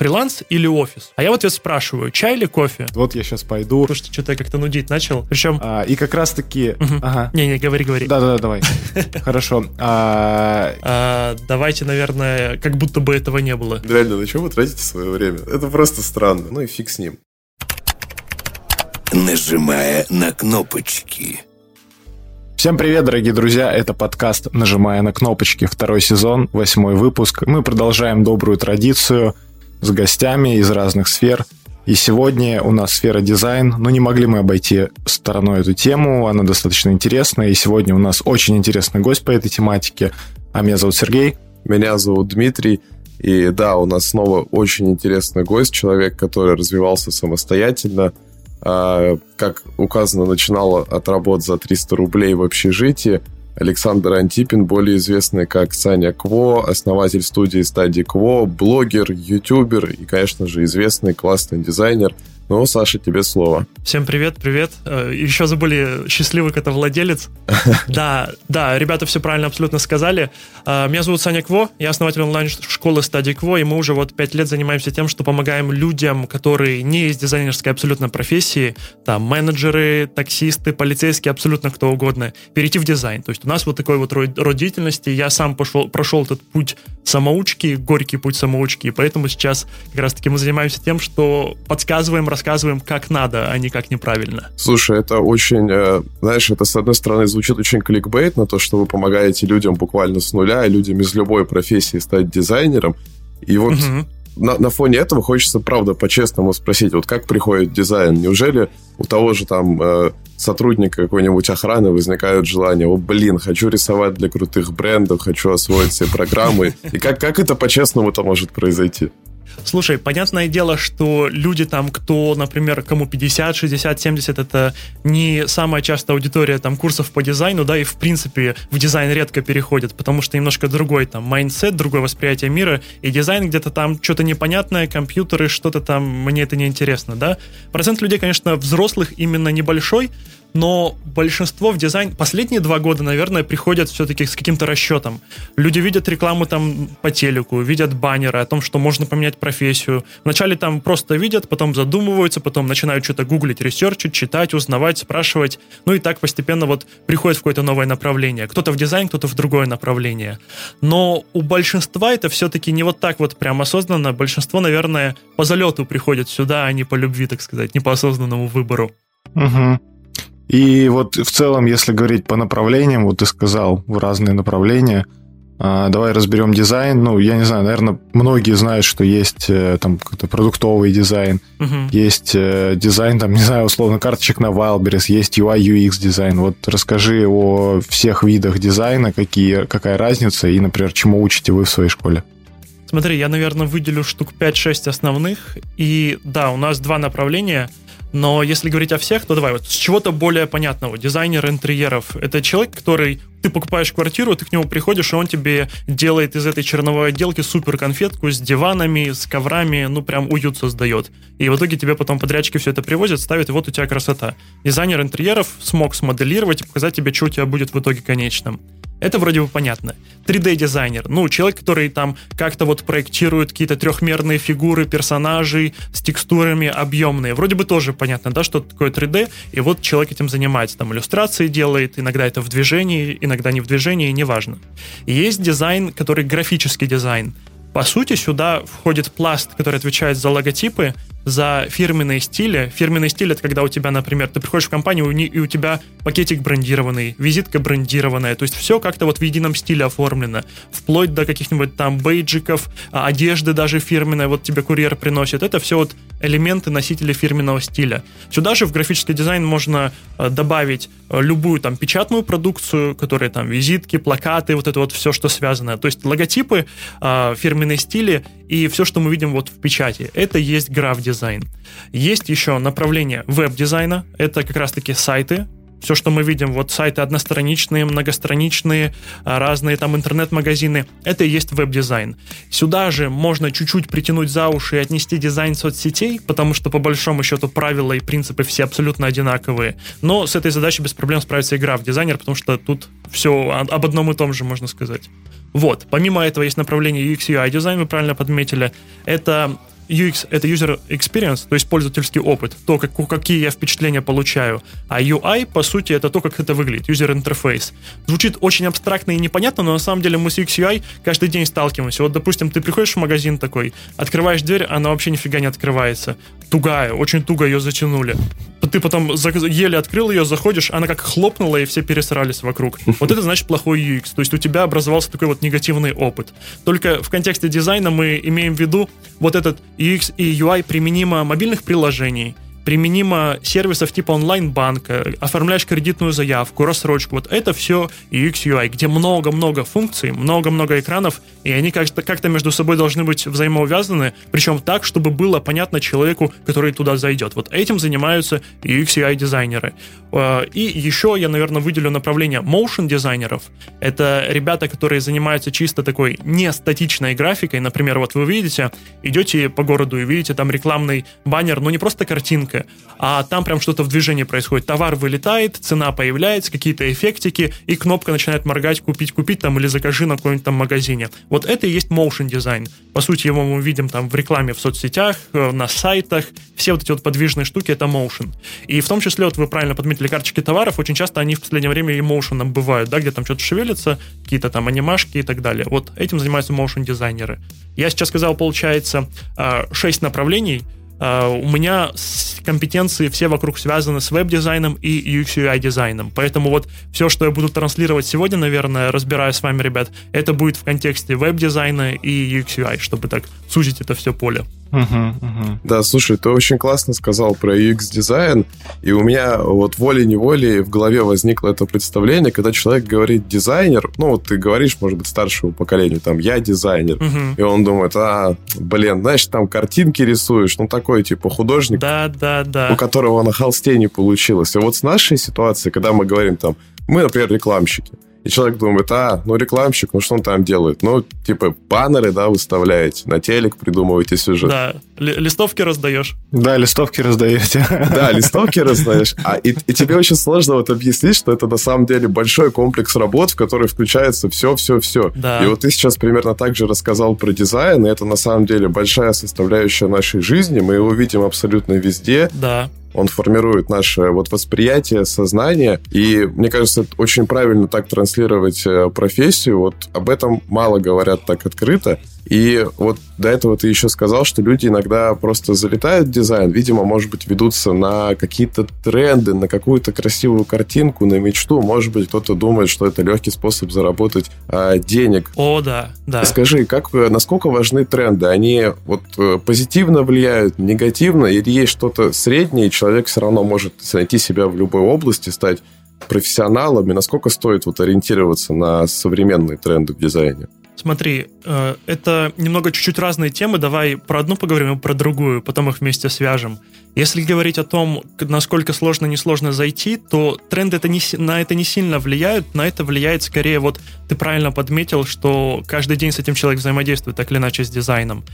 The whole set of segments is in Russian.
фриланс или офис? А я в ответ спрашиваю, чай или кофе? Вот я сейчас пойду. Потому что что-то я как-то нудить начал. Причем... А, и как раз-таки... Ага. Не-не, говори, говори. Да-да-да, давай. Хорошо. А, а, давайте, наверное, как будто бы этого не было. Реально, на чем вы тратите свое время? Это просто странно. Ну и фиг с ним. Нажимая на кнопочки. Всем привет, дорогие друзья! Это подкаст «Нажимая на кнопочки», второй сезон, восьмой выпуск. Мы продолжаем добрую традицию с гостями из разных сфер. И сегодня у нас сфера дизайн, но не могли мы обойти стороной эту тему, она достаточно интересная. И сегодня у нас очень интересный гость по этой тематике. А меня зовут Сергей. Меня зовут Дмитрий. И да, у нас снова очень интересный гость, человек, который развивался самостоятельно, а, как указано, начинал от работ за 300 рублей в общежитии. Александр Антипин, более известный как Саня Кво, основатель студии Стадии Кво, блогер, ютубер и, конечно же, известный классный дизайнер – ну, Саша, тебе слово. Всем привет, привет. Э, Еще забыли, счастливый это владелец. Да, да, ребята все правильно абсолютно сказали. Э, меня зовут Саня Кво, я основатель онлайн-школы Стадии Кво, и мы уже вот пять лет занимаемся тем, что помогаем людям, которые не из дизайнерской абсолютно профессии, там, менеджеры, таксисты, полицейские, абсолютно кто угодно, перейти в дизайн. То есть у нас вот такой вот род, род деятельности. Я сам пошел, прошел этот путь самоучки, горький путь самоучки, и поэтому сейчас как раз-таки мы занимаемся тем, что подсказываем, рассказываем, как надо, а не как неправильно. Слушай, это очень, э, знаешь, это с одной стороны звучит очень кликбейтно, то, что вы помогаете людям буквально с нуля, людям из любой профессии стать дизайнером. И вот угу. на, на фоне этого хочется, правда, по-честному спросить, вот как приходит дизайн? Неужели у того же там э, сотрудника какой-нибудь охраны возникает желание, о, блин, хочу рисовать для крутых брендов, хочу освоить все программы. И как, как это по-честному-то может произойти? Слушай, понятное дело, что люди там, кто, например, кому 50, 60, 70, это не самая частая аудитория там курсов по дизайну, да, и в принципе в дизайн редко переходят, потому что немножко другой там mindset, другое восприятие мира, и дизайн где-то там что-то непонятное, компьютеры, что-то там, мне это не интересно, да. Процент людей, конечно, взрослых именно небольшой, но большинство в дизайн последние два года, наверное, приходят все-таки с каким-то расчетом. Люди видят рекламу там по телеку, видят баннеры о том, что можно поменять профессию. Вначале там просто видят, потом задумываются, потом начинают что-то гуглить, ресерчить, читать, узнавать, спрашивать. Ну и так постепенно вот приходит в какое-то новое направление. Кто-то в дизайн, кто-то в другое направление. Но у большинства это все-таки не вот так вот прям осознанно. Большинство, наверное, по залету приходит сюда, а не по любви, так сказать, не по осознанному выбору. Угу. И вот в целом, если говорить по направлениям, вот ты сказал в разные направления, а, давай разберем дизайн. Ну, я не знаю, наверное, многие знают, что есть э, там какой-то продуктовый дизайн, uh-huh. есть э, дизайн, там, не знаю, условно, карточек на Wildberries, есть UI, UX дизайн. Вот расскажи о всех видах дизайна, какие, какая разница и, например, чему учите вы в своей школе. Смотри, я, наверное, выделю штук 5-6 основных. И да, у нас два направления – но если говорить о всех, то давай вот с чего-то более понятного. Дизайнер интерьеров — это человек, который... Ты покупаешь квартиру, ты к нему приходишь, и он тебе делает из этой черновой отделки супер конфетку с диванами, с коврами, ну прям уют создает. И в итоге тебе потом подрядчики все это привозят, ставят, и вот у тебя красота. Дизайнер интерьеров смог смоделировать и показать тебе, что у тебя будет в итоге конечном. Это вроде бы понятно. 3D-дизайнер, ну, человек, который там как-то вот проектирует какие-то трехмерные фигуры персонажей с текстурами объемные. Вроде бы тоже понятно, да, что такое 3D, и вот человек этим занимается, там иллюстрации делает, иногда это в движении, иногда не в движении, неважно. Есть дизайн, который графический дизайн. По сути, сюда входит пласт, который отвечает за логотипы, за фирменные стили. Фирменный стиль — это когда у тебя, например, ты приходишь в компанию, и у тебя пакетик брендированный, визитка брендированная, то есть все как-то вот в едином стиле оформлено, вплоть до каких-нибудь там бейджиков, а, одежды даже фирменная, вот тебе курьер приносит. Это все вот элементы носители фирменного стиля. Сюда же в графический дизайн можно э, добавить э, любую там печатную продукцию, которая там визитки, плакаты, вот это вот все, что связано. То есть логотипы, фирменные стили и все, что мы видим вот в печати. Это есть граф-дизайн. Есть еще направление веб-дизайна. Это как раз-таки сайты, все, что мы видим, вот сайты одностраничные, многостраничные, а, разные там интернет-магазины, это и есть веб-дизайн. Сюда же можно чуть-чуть притянуть за уши и отнести дизайн соцсетей, потому что по большому счету правила и принципы все абсолютно одинаковые. Но с этой задачей без проблем справится граф-дизайнер, потому что тут все об одном и том же, можно сказать. Вот. Помимо этого есть направление UX UI дизайн, вы правильно подметили. Это UX — это user experience, то есть пользовательский опыт, то, как, какие я впечатления получаю. А UI, по сути, это то, как это выглядит, user interface. Звучит очень абстрактно и непонятно, но на самом деле мы с UX UI каждый день сталкиваемся. Вот, допустим, ты приходишь в магазин такой, открываешь дверь, она вообще нифига не открывается. Тугая, очень туго ее затянули. Ты потом еле открыл ее, заходишь, она как хлопнула, и все пересрались вокруг. Вот это значит плохой UX. То есть у тебя образовался такой вот негативный опыт. Только в контексте дизайна мы имеем в виду вот этот UX и UI применимо мобильных приложений, применимо сервисов типа онлайн-банка, оформляешь кредитную заявку, рассрочку. Вот это все UX UI, где много-много функций, много-много экранов, и они как-то как между собой должны быть взаимоувязаны, причем так, чтобы было понятно человеку, который туда зайдет. Вот этим занимаются UX UI дизайнеры. А, и еще я, наверное, выделю направление motion дизайнеров. Это ребята, которые занимаются чисто такой не статичной графикой. Например, вот вы видите, идете по городу и видите там рекламный баннер, ну не просто картинка, рынка, а там прям что-то в движении происходит. Товар вылетает, цена появляется, какие-то эффектики, и кнопка начинает моргать, купить, купить там или закажи на каком-нибудь там магазине. Вот это и есть motion дизайн. По сути, его мы видим там в рекламе в соцсетях, э, на сайтах. Все вот эти вот подвижные штуки — это motion. И в том числе, вот вы правильно подметили карточки товаров, очень часто они в последнее время и motion бывают, да, где там что-то шевелится, какие-то там анимашки и так далее. Вот этим занимаются motion дизайнеры. Я сейчас сказал, получается, 6 э, направлений — а, у меня компетенции все вокруг связаны с веб-дизайном и UX UI дизайном. Поэтому вот все, что я буду транслировать сегодня, наверное, разбирая с вами, ребят, это будет в контексте веб-дизайна и UX UI, чтобы так сузить это все поле. Да, слушай, ты очень классно сказал про UX-дизайн, и у меня вот волей-неволей в голове возникло это представление, когда человек говорит дизайнер, ну вот ты говоришь, может быть, старшему поколению, там, я дизайнер, угу. и он думает, а, блин, знаешь, там картинки рисуешь, ну такой типа художник, да, да, да. у которого на холсте не получилось. И вот с нашей ситуацией, когда мы говорим там, мы, например, рекламщики, и человек думает, а, ну рекламщик, ну что он там делает? Ну, типа, баннеры, да, выставляете, на телек придумываете сюжет. Да, листовки раздаешь. Да, листовки раздаете. Да, листовки раздаешь. А, и, и тебе очень сложно вот объяснить, что это на самом деле большой комплекс работ, в который включается все-все-все. Да. И вот ты сейчас примерно так же рассказал про дизайн, и это на самом деле большая составляющая нашей жизни, мы его видим абсолютно везде. Да он формирует наше вот восприятие, сознание, и мне кажется, это очень правильно так транслировать э, профессию, вот об этом мало говорят так открыто, и вот до этого ты еще сказал, что люди иногда просто залетают в дизайн, видимо, может быть, ведутся на какие-то тренды, на какую-то красивую картинку, на мечту. Может быть, кто-то думает, что это легкий способ заработать а, денег. О, да, да. Скажи, как, насколько важны тренды? Они вот э, позитивно влияют, негативно, или есть что-то среднее, и человек все равно может найти себя в любой области, стать профессионалом, и насколько стоит вот ориентироваться на современные тренды в дизайне? Смотри, э, это немного чуть-чуть разные темы. Давай про одну поговорим и про другую, потом их вместе свяжем. Если говорить о том, насколько сложно несложно зайти, то тренды это не, на это не сильно влияют. На это влияет скорее, вот ты правильно подметил, что каждый день с этим человек взаимодействует так или иначе с дизайном.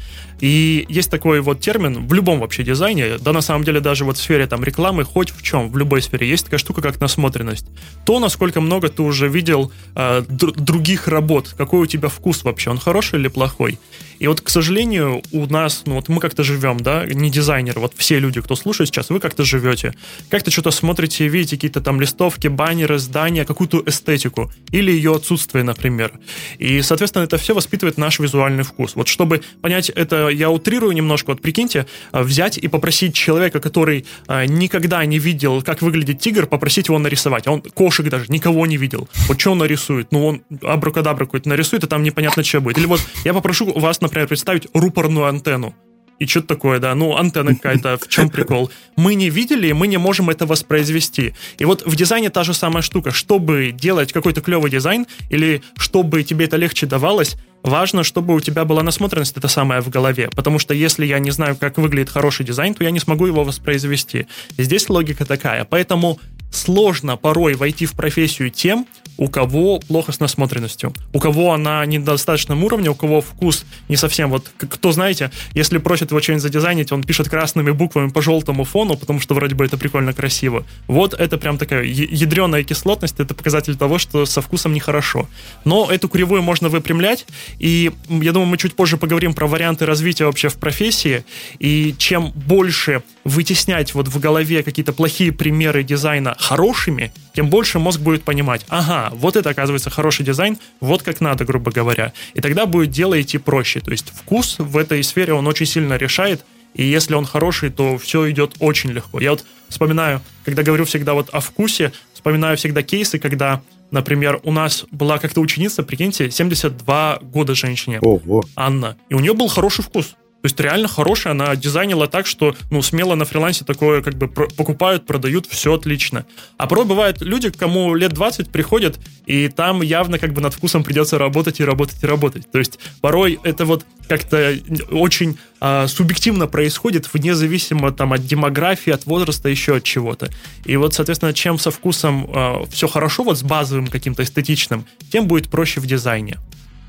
И есть такой вот термин в любом вообще дизайне, да на самом деле даже вот в сфере там рекламы, хоть в чем, в любой сфере, есть такая штука, как насмотренность. То, насколько много ты уже видел э, других работ, какой у тебя вкус вообще, он хороший или плохой. И вот, к сожалению, у нас, ну вот мы как-то живем, да, не дизайнеры, вот все люди, кто слушает сейчас, вы как-то живете, как-то что-то смотрите, видите какие-то там листовки, баннеры, здания, какую-то эстетику или ее отсутствие, например. И, соответственно, это все воспитывает наш визуальный вкус. Вот чтобы понять это, я утрирую немножко, вот прикиньте, а, взять и попросить человека, который а, никогда не видел, как выглядит тигр, попросить его нарисовать. А он кошек даже никого не видел. Вот что он нарисует? Ну, он абракадабра какой-то нарисует, и там непонятно, что будет. Или вот я попрошу вас например, представить рупорную антенну. И что-то такое, да, ну, антенна какая-то, в чем прикол? Мы не видели, мы не можем это воспроизвести. И вот в дизайне та же самая штука. Чтобы делать какой-то клевый дизайн, или чтобы тебе это легче давалось, важно, чтобы у тебя была насмотренность это самое в голове. Потому что если я не знаю, как выглядит хороший дизайн, то я не смогу его воспроизвести. Здесь логика такая. Поэтому сложно порой войти в профессию тем, у кого плохо с насмотренностью, у кого она не на достаточном уровне, у кого вкус не совсем вот, кто знаете, если просит его что-нибудь задизайнить, он пишет красными буквами по желтому фону, потому что вроде бы это прикольно красиво. Вот это прям такая ядреная кислотность, это показатель того, что со вкусом нехорошо. Но эту кривую можно выпрямлять, и я думаю, мы чуть позже поговорим про варианты развития вообще в профессии, и чем больше вытеснять вот в голове какие-то плохие примеры дизайна хорошими, тем больше мозг будет понимать, ага, вот это оказывается хороший дизайн, вот как надо, грубо говоря. И тогда будет дело идти проще. То есть вкус в этой сфере, он очень сильно решает, и если он хороший, то все идет очень легко. Я вот вспоминаю, когда говорю всегда вот о вкусе, вспоминаю всегда кейсы, когда Например, у нас была как-то ученица, прикиньте, 72 года женщине, Ого. Анна, и у нее был хороший вкус. То есть реально хорошая, она дизайнила так, что ну смело на фрилансе такое как бы покупают, продают, все отлично. А порой бывают люди, кому лет 20 приходят, и там явно как бы над вкусом придется работать и работать и работать. То есть порой это вот как-то очень а, субъективно происходит, вне зависимо там от демографии, от возраста, еще от чего-то. И вот, соответственно, чем со вкусом а, все хорошо, вот с базовым каким-то эстетичным, тем будет проще в дизайне.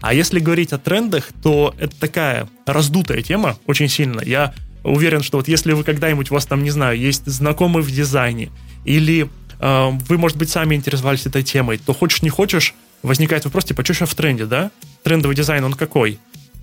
А если говорить о трендах, то это такая раздутая тема очень сильно. Я уверен, что вот если вы когда-нибудь, у вас там, не знаю, есть знакомый в дизайне, или э, вы, может быть, сами интересовались этой темой, то хочешь не хочешь, возникает вопрос, типа, что сейчас в тренде, да? Трендовый дизайн, он какой?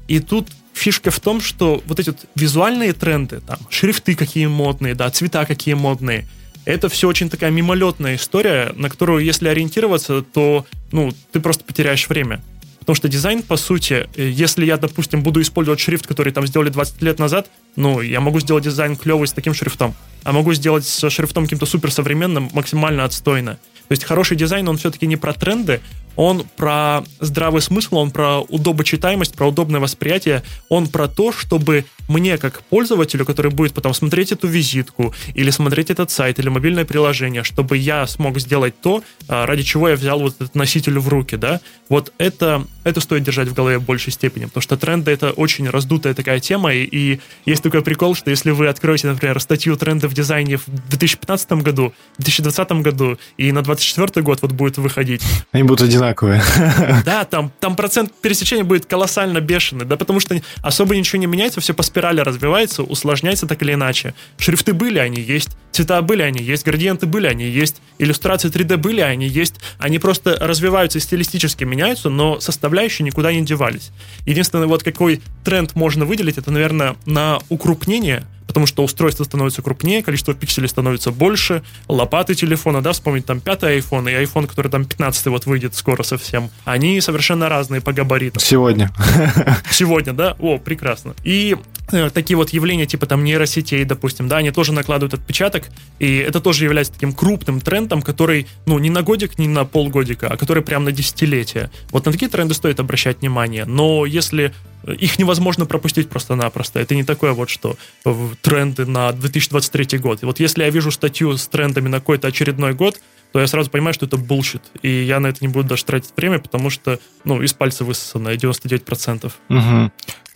И тут фишка в том, что вот эти вот визуальные тренды, там, шрифты какие модные, да, цвета какие модные, это все очень такая мимолетная история, на которую, если ориентироваться, то, ну, ты просто потеряешь время. Потому что дизайн, по сути, э, если я, допустим, буду использовать шрифт, который там сделали 20 лет назад, ну, я могу сделать дизайн клевый с таким шрифтом, а могу сделать с шрифтом каким-то суперсовременным, максимально отстойно. То есть хороший дизайн, он все-таки не про тренды, он про здравый смысл, он про удобочитаемость, про удобное восприятие, он про то, чтобы мне, как пользователю, который будет потом смотреть эту визитку, или смотреть этот сайт, или мобильное приложение, чтобы я смог сделать то, а, ради чего я взял вот этот носитель в руки, да, вот это, это стоит держать в голове в большей степени, потому что тренды — это очень раздутая такая тема, и, и есть такой прикол, что если вы откроете, например, статью тренды в дизайне в 2015 году, в 2020 году, и на 2024 год вот будет выходить. Они будут одинаковые. Да, там, там процент пересечения будет колоссально бешеный, да, потому что особо ничего не меняется, все по спирали развивается, усложняется так или иначе. Шрифты были, они есть, цвета были, они есть, градиенты были, они есть, иллюстрации 3D были, они есть. Они просто развиваются и стилистически меняются, но составляющие никуда не девались. Единственный вот какой тренд можно выделить, это, наверное, на укрупнение потому что устройство становится крупнее, количество пикселей становится больше, лопаты телефона, да, вспомнить там пятый iPhone и iPhone, который там 15 вот выйдет скоро совсем, они совершенно разные по габаритам. Сегодня. Сегодня, да? О, прекрасно. И такие вот явления типа там нейросетей, допустим, да, они тоже накладывают отпечаток, и это тоже является таким крупным трендом, который, ну, не на годик, не на полгодика, а который прям на десятилетие. Вот на такие тренды стоит обращать внимание. Но если их невозможно пропустить просто-напросто. Это не такое вот, что тренды на 2023 год. И вот если я вижу статью с трендами на какой-то очередной год, то я сразу понимаю, что это bullshit. И я на это не буду даже тратить время, потому что, ну, из пальца высосано 99%. Угу.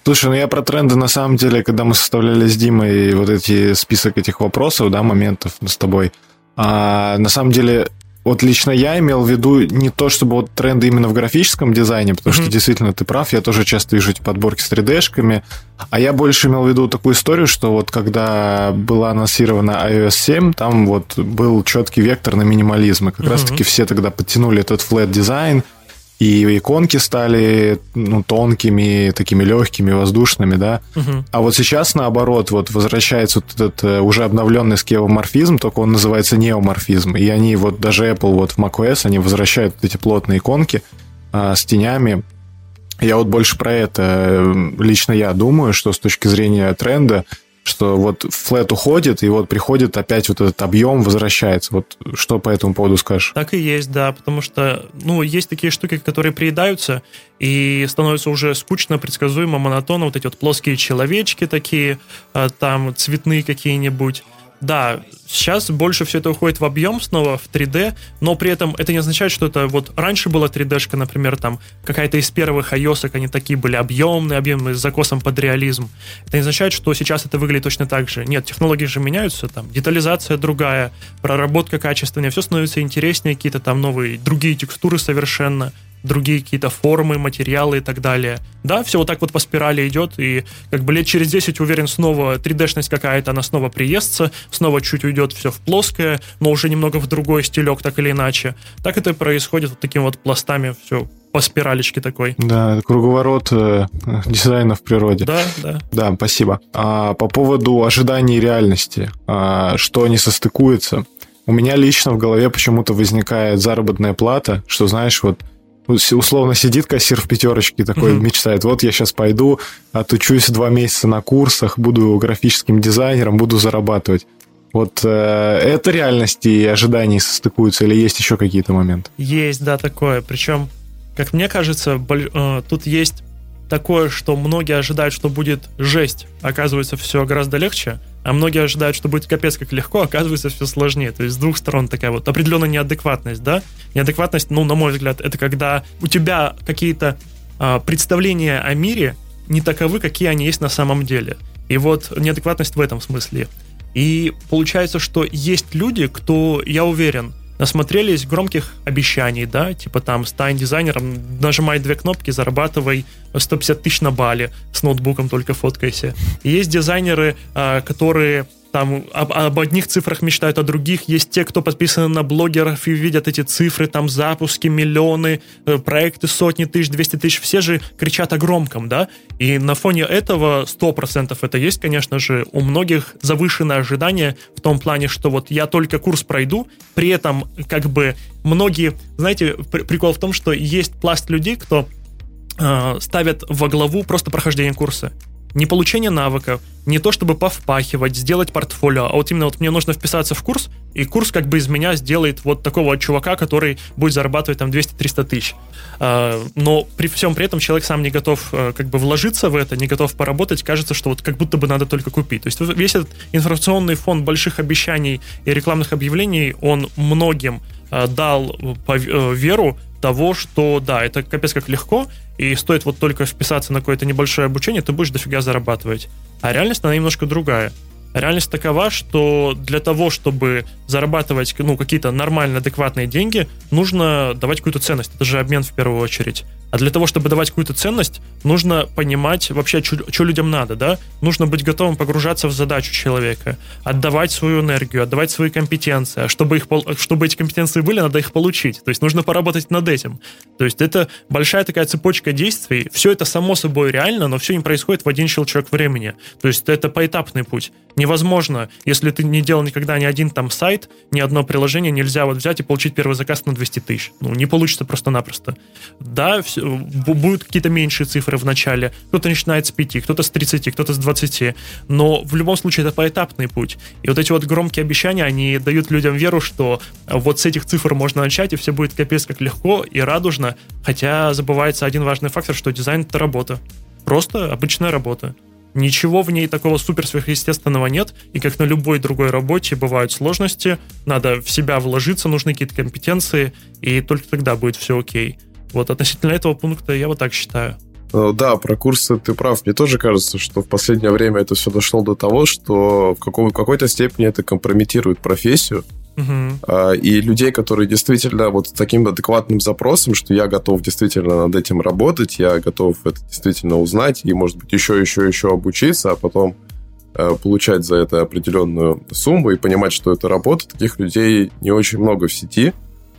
Слушай, ну я про тренды на самом деле, когда мы составляли с Димой вот эти список этих вопросов, да, моментов с тобой, а, на самом деле вот лично я имел в виду не то, чтобы вот тренды именно в графическом дизайне, потому mm-hmm. что действительно ты прав, я тоже часто вижу эти подборки с 3D-шками, а я больше имел в виду такую историю, что вот когда была анонсирована iOS 7, там вот был четкий вектор на минимализм, и как mm-hmm. раз-таки все тогда подтянули этот flat дизайн, и иконки стали ну, тонкими, такими легкими, воздушными, да. Угу. А вот сейчас, наоборот, вот возвращается вот этот э, уже обновленный скеоморфизм, только он называется неоморфизм. И они вот даже Apple вот в macOS, они возвращают вот эти плотные иконки а, с тенями. Я вот больше про это э, лично я думаю, что с точки зрения тренда, что вот флет уходит, и вот приходит опять вот этот объем, возвращается. Вот что по этому поводу скажешь? Так и есть, да, потому что, ну, есть такие штуки, которые приедаются, и становится уже скучно, предсказуемо, монотонно, вот эти вот плоские человечки такие, а, там цветные какие-нибудь, да, сейчас больше все это уходит в объем снова, в 3D, но при этом это не означает, что это вот раньше была 3D-шка, например, там какая-то из первых iOS, они такие были объемные, объемные, с закосом под реализм. Это не означает, что сейчас это выглядит точно так же. Нет, технологии же меняются, там детализация другая, проработка качественнее, все становится интереснее, какие-то там новые, другие текстуры совершенно другие какие-то формы, материалы и так далее. Да, все вот так вот по спирали идет, и как бы лет через 10, уверен, снова 3D-шность какая-то, она снова приестся, снова чуть уйдет все в плоское, но уже немного в другой стилек, так или иначе. Так это происходит вот такими вот пластами, все по спиралечке такой. Да, круговорот э, дизайна в природе. Да, да. Да, спасибо. А по поводу ожиданий реальности, а, что они состыкуются, у меня лично в голове почему-то возникает заработная плата, что, знаешь, вот условно сидит кассир в пятерочке такой, mm-hmm. мечтает, вот я сейчас пойду, отучусь два месяца на курсах, буду графическим дизайнером, буду зарабатывать. Вот э, это реальность и ожидания состыкуются, или есть еще какие-то моменты? Есть, да, такое. Причем, как мне кажется, боль, э, тут есть такое, что многие ожидают, что будет жесть. Оказывается, все гораздо легче а многие ожидают, что будет капец как легко, оказывается все сложнее. То есть с двух сторон такая вот определенная неадекватность, да? Неадекватность, ну, на мой взгляд, это когда у тебя какие-то а, представления о мире не таковы, какие они есть на самом деле. И вот неадекватность в этом смысле. И получается, что есть люди, кто, я уверен, насмотрелись громких обещаний, да, типа там стань дизайнером, нажимай две кнопки, зарабатывай 150 тысяч на бале, с ноутбуком только фоткайся. И есть дизайнеры, а, которые там об, об одних цифрах мечтают, о других. Есть те, кто подписаны на блогеров и видят эти цифры, там запуски, миллионы, э, проекты сотни тысяч, 200 тысяч. Все же кричат о громком, да? И на фоне этого 100% это есть, конечно же, у многих завышенное ожидание в том плане, что вот я только курс пройду, при этом как бы многие, знаете, прикол в том, что есть пласт людей, кто э, ставят во главу просто прохождение курса не получение навыков, не то чтобы повпахивать, сделать портфолио, а вот именно вот мне нужно вписаться в курс, и курс как бы из меня сделает вот такого чувака, который будет зарабатывать там 200-300 тысяч. А, но при всем при этом человек сам не готов э, как бы вложиться в это, не готов поработать, кажется, что вот как будто бы надо только купить. То есть весь этот информационный фон больших обещаний и рекламных объявлений, он многим э, дал э, веру того, что да, это капец как легко, и стоит вот только вписаться на какое-то небольшое обучение, ты будешь дофига зарабатывать. А реальность, она немножко другая. Реальность такова, что для того, чтобы зарабатывать ну, какие-то нормально адекватные деньги, нужно давать какую-то ценность. Это же обмен в первую очередь. А для того, чтобы давать какую-то ценность, нужно понимать вообще, что людям надо, да? Нужно быть готовым погружаться в задачу человека, отдавать свою энергию, отдавать свои компетенции. А чтобы, их, чтобы эти компетенции были, надо их получить. То есть нужно поработать над этим. То есть это большая такая цепочка действий. Все это само собой реально, но все не происходит в один щелчок времени. То есть это поэтапный путь. Невозможно, если ты не делал никогда ни один там сайт, ни одно приложение, нельзя вот взять и получить первый заказ на 200 тысяч. Ну, не получится просто-напросто. Да, все, будут какие-то меньшие цифры в начале. Кто-то начинает с 5, кто-то с 30, кто-то с 20. Но в любом случае это поэтапный путь. И вот эти вот громкие обещания, они дают людям веру, что вот с этих цифр можно начать, и все будет капец как легко и радужно. Хотя забывается один важный фактор, что дизайн — это работа. Просто обычная работа. Ничего в ней такого супер сверхъестественного нет, и как на любой другой работе бывают сложности, надо в себя вложиться, нужны какие-то компетенции, и только тогда будет все окей. Вот относительно этого пункта я вот так считаю. Э, да, про курсы ты прав. Мне тоже кажется, что в последнее время это все дошло до того, что в, каком, в какой-то степени это компрометирует профессию. Uh-huh. И людей, которые действительно вот с таким адекватным запросом, что я готов действительно над этим работать, я готов это действительно узнать и, может быть, еще, еще, еще обучиться, а потом э, получать за это определенную сумму и понимать, что это работа, таких людей не очень много в сети.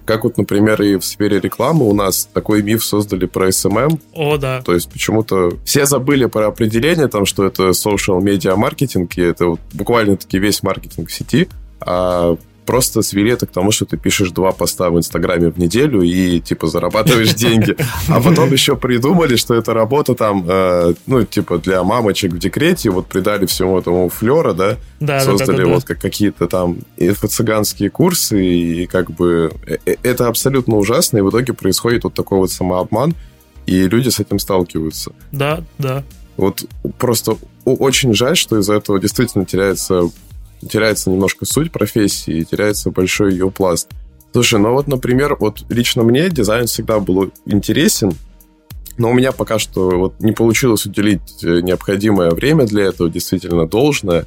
Как вот, например, и в сфере рекламы у нас такой миф создали про SMM. О, да. То есть почему-то все забыли про определение, там, что это social media маркетинг, и это вот буквально-таки весь маркетинг в сети. А просто свели это к тому, что ты пишешь два поста в Инстаграме в неделю и, типа, зарабатываешь деньги. А потом еще придумали, что это работа там, э, ну, типа, для мамочек в декрете, вот придали всему этому флера, да, да создали да, да, да, вот как какие-то там инфо-цыганские курсы, и как бы э, э, это абсолютно ужасно, и в итоге происходит вот такой вот самообман, и люди с этим сталкиваются. Да, да. Вот просто очень жаль, что из-за этого действительно теряется теряется немножко суть профессии, теряется большой ее пласт. Слушай, ну вот, например, вот лично мне дизайн всегда был интересен, но у меня пока что вот не получилось уделить э, необходимое время для этого, действительно должное,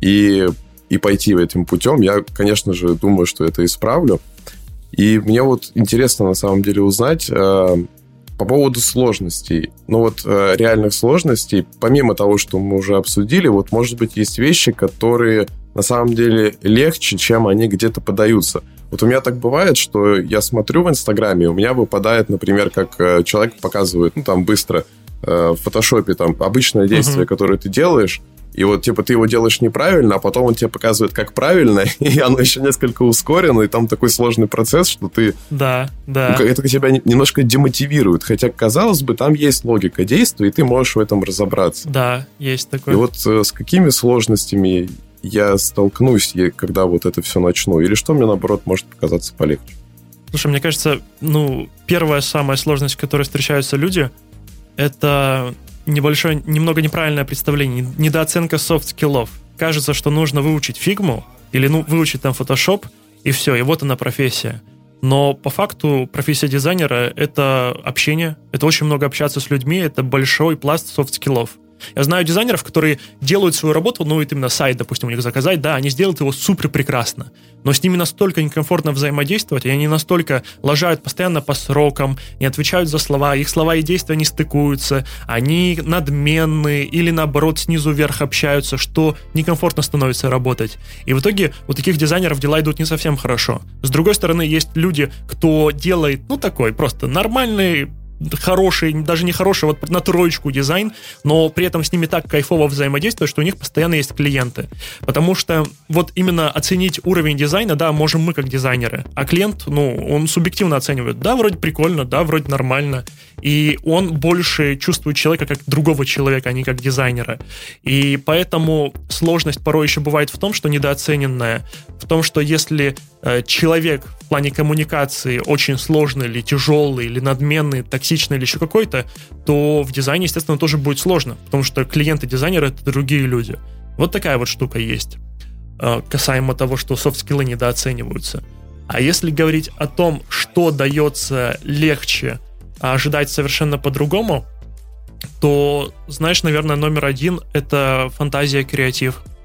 и, и пойти этим путем. Я, конечно же, думаю, что это исправлю. И мне вот интересно на самом деле узнать э, по поводу сложностей. Ну вот э, реальных сложностей, помимо того, что мы уже обсудили, вот может быть есть вещи, которые на самом деле легче, чем они где-то подаются. Вот у меня так бывает, что я смотрю в Инстаграме, у меня выпадает, например, как э, человек показывает, ну там быстро э, в фотошопе там обычное действие, uh-huh. которое ты делаешь, и вот, типа, ты его делаешь неправильно, а потом он тебе показывает, как правильно, и оно еще несколько ускорено, и там такой сложный процесс, что ты... Да, да. Ну, это тебя немножко демотивирует. Хотя, казалось бы, там есть логика действия, и ты можешь в этом разобраться. Да, есть такое. И вот э, с какими сложностями я столкнусь, когда вот это все начну? Или что мне, наоборот, может показаться полегче? Слушай, мне кажется, ну, первая самая сложность, с которой встречаются люди, это небольшое, немного неправильное представление, недооценка софт-скиллов. Кажется, что нужно выучить фигму или ну, выучить там Photoshop, и все, и вот она профессия. Но по факту профессия дизайнера — это общение, это очень много общаться с людьми, это большой пласт софт-скиллов. Я знаю дизайнеров, которые делают свою работу, ну, вот именно сайт, допустим, у них заказать, да, они сделают его супер прекрасно, но с ними настолько некомфортно взаимодействовать, и они настолько лажают постоянно по срокам, не отвечают за слова, их слова и действия не стыкуются, они надменные или, наоборот, снизу вверх общаются, что некомфортно становится работать. И в итоге у таких дизайнеров дела идут не совсем хорошо. С другой стороны, есть люди, кто делает, ну, такой просто нормальный хороший, даже не хороший, вот на троечку дизайн, но при этом с ними так кайфово взаимодействовать, что у них постоянно есть клиенты. Потому что вот именно оценить уровень дизайна, да, можем мы как дизайнеры, а клиент, ну, он субъективно оценивает, да, вроде прикольно, да, вроде нормально, и он больше чувствует человека как другого человека, а не как дизайнера. И поэтому сложность порой еще бывает в том, что недооцененная, в том, что если человек в плане коммуникации очень сложный или тяжелый, или надменный, токсичный или еще какой-то, то в дизайне, естественно, тоже будет сложно, потому что клиенты дизайнера — это другие люди. Вот такая вот штука есть, э, касаемо того, что софт-скиллы недооцениваются. А если говорить о том, что дается легче, а ожидать совершенно по-другому, то, знаешь, наверное, номер один — это фантазия, креатив —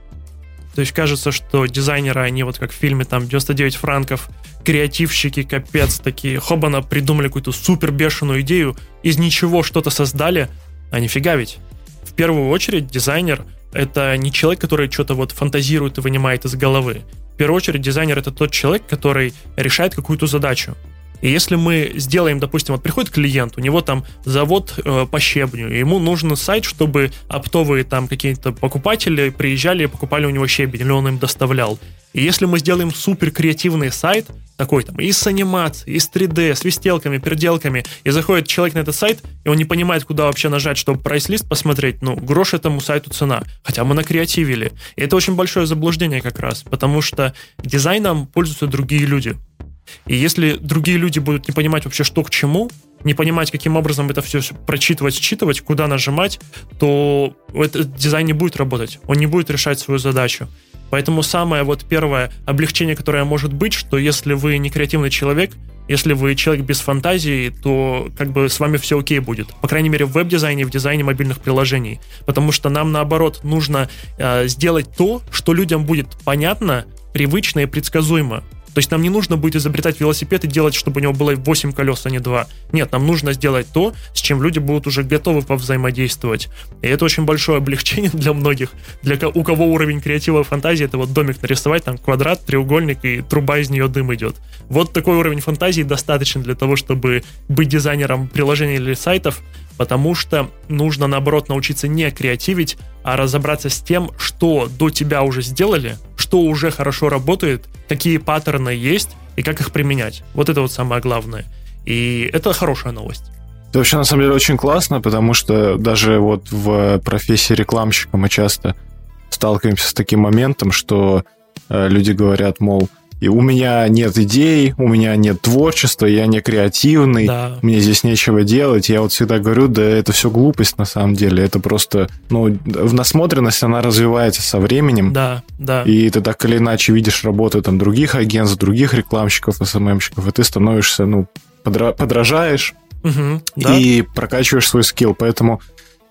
то есть кажется, что дизайнеры, они вот как в фильме там 99 франков, креативщики, капец, такие, хобана, придумали какую-то супер бешеную идею, из ничего что-то создали, а нифига ведь. В первую очередь дизайнер — это не человек, который что-то вот фантазирует и вынимает из головы. В первую очередь дизайнер — это тот человек, который решает какую-то задачу. И если мы сделаем, допустим, вот приходит клиент, у него там завод э, по щебню, и ему нужен сайт, чтобы оптовые там какие-то покупатели приезжали и покупали у него щебень, или он им доставлял. И если мы сделаем супер креативный сайт, такой там, и с анимацией, и с 3D, с вистелками, переделками, и заходит человек на этот сайт, и он не понимает, куда вообще нажать, чтобы прайс-лист посмотреть, ну, грош этому сайту цена. Хотя мы накреативили. И это очень большое заблуждение как раз, потому что дизайном пользуются другие люди. И если другие люди будут не понимать вообще, что к чему, не понимать, каким образом это все прочитывать, считывать, куда нажимать, то этот дизайн не будет работать, он не будет решать свою задачу. Поэтому самое вот первое облегчение, которое может быть, что если вы не креативный человек, если вы человек без фантазии, то как бы с вами все окей будет. По крайней мере, в веб-дизайне, в дизайне мобильных приложений. Потому что нам, наоборот, нужно э, сделать то, что людям будет понятно, привычно и предсказуемо. То есть нам не нужно будет изобретать велосипед и делать, чтобы у него было 8 колес, а не 2. Нет, нам нужно сделать то, с чем люди будут уже готовы повзаимодействовать. И это очень большое облегчение для многих. Для у кого уровень креатива и фантазии, это вот домик нарисовать, там квадрат, треугольник и труба из нее дым идет. Вот такой уровень фантазии достаточно для того, чтобы быть дизайнером приложений или сайтов, потому что нужно, наоборот, научиться не креативить, а разобраться с тем, что до тебя уже сделали, что уже хорошо работает, какие паттерны есть и как их применять. Вот это вот самое главное. И это хорошая новость. Это вообще, на самом деле, очень классно, потому что даже вот в профессии рекламщика мы часто сталкиваемся с таким моментом, что э, люди говорят, мол, и у меня нет идей, у меня нет творчества, я не креативный, да. мне здесь нечего делать. Я вот всегда говорю, да это все глупость на самом деле. Это просто, ну, в насмотренность она развивается со временем. Да, да. И ты так или иначе видишь работу там других агентств, других рекламщиков, СММщиков, и ты становишься, ну, подра- подражаешь угу, да. и прокачиваешь свой скилл. Поэтому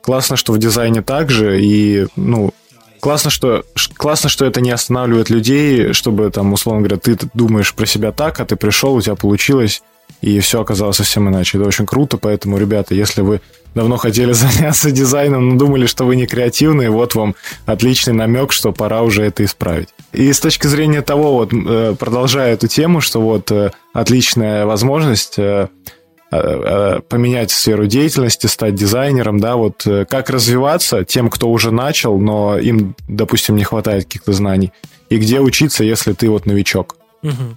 классно, что в дизайне также, и, ну, классно, что классно, что это не останавливает людей, чтобы там, условно говоря, ты думаешь про себя так, а ты пришел, у тебя получилось, и все оказалось совсем иначе. Это очень круто, поэтому, ребята, если вы давно хотели заняться дизайном, но думали, что вы не креативные, вот вам отличный намек, что пора уже это исправить. И с точки зрения того, вот, э, продолжая эту тему, что вот э, отличная возможность э, поменять сферу деятельности, стать дизайнером, да, вот э, как развиваться тем, кто уже начал, но им, допустим, не хватает каких-то знаний, и где учиться, если ты вот новичок. Угу.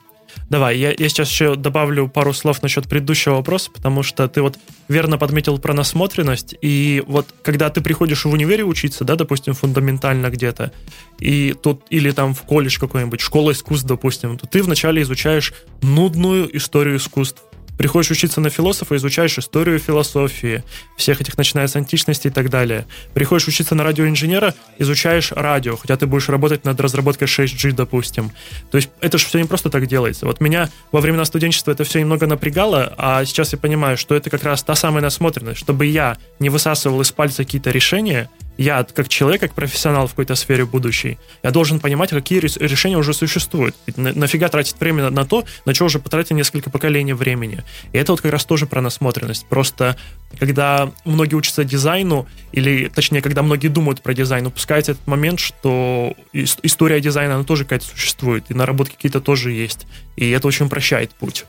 Давай, я, я сейчас еще добавлю пару слов насчет предыдущего вопроса, потому что ты вот верно подметил про насмотренность, и вот когда ты приходишь в универе учиться, да, допустим, фундаментально где-то, и тут, или там в колледж какой-нибудь, школа искусств, допустим, то ты вначале изучаешь нудную историю искусств, Приходишь учиться на философа, изучаешь историю философии, всех этих, начиная с античности и так далее. Приходишь учиться на радиоинженера, изучаешь радио, хотя ты будешь работать над разработкой 6G, допустим. То есть это же все не просто так делается. Вот меня во времена студенчества это все немного напрягало, а сейчас я понимаю, что это как раз та самая насмотренность, чтобы я не высасывал из пальца какие-то решения, я, как человек, как профессионал в какой-то сфере будущей, я должен понимать, какие решения уже существуют. Ведь нафига тратить время на то, на что уже потратили несколько поколений времени. И это вот как раз тоже про насмотренность. Просто когда многие учатся дизайну, или точнее, когда многие думают про дизайн, упускается этот момент, что история дизайна, она тоже какая-то существует, и наработки какие-то тоже есть. И это очень упрощает путь.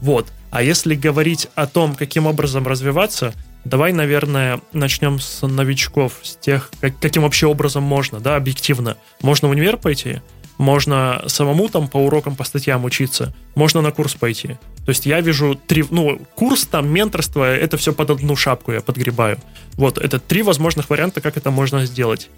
Вот. А если говорить о том, каким образом развиваться, Давай, наверное, начнем с новичков, с тех, как, каким вообще образом можно, да, объективно. Можно в универ пойти, можно самому там по урокам, по статьям учиться, можно на курс пойти. То есть я вижу три, ну, курс там, менторство, это все под одну шапку я подгребаю. Вот, это три возможных варианта, как это можно сделать.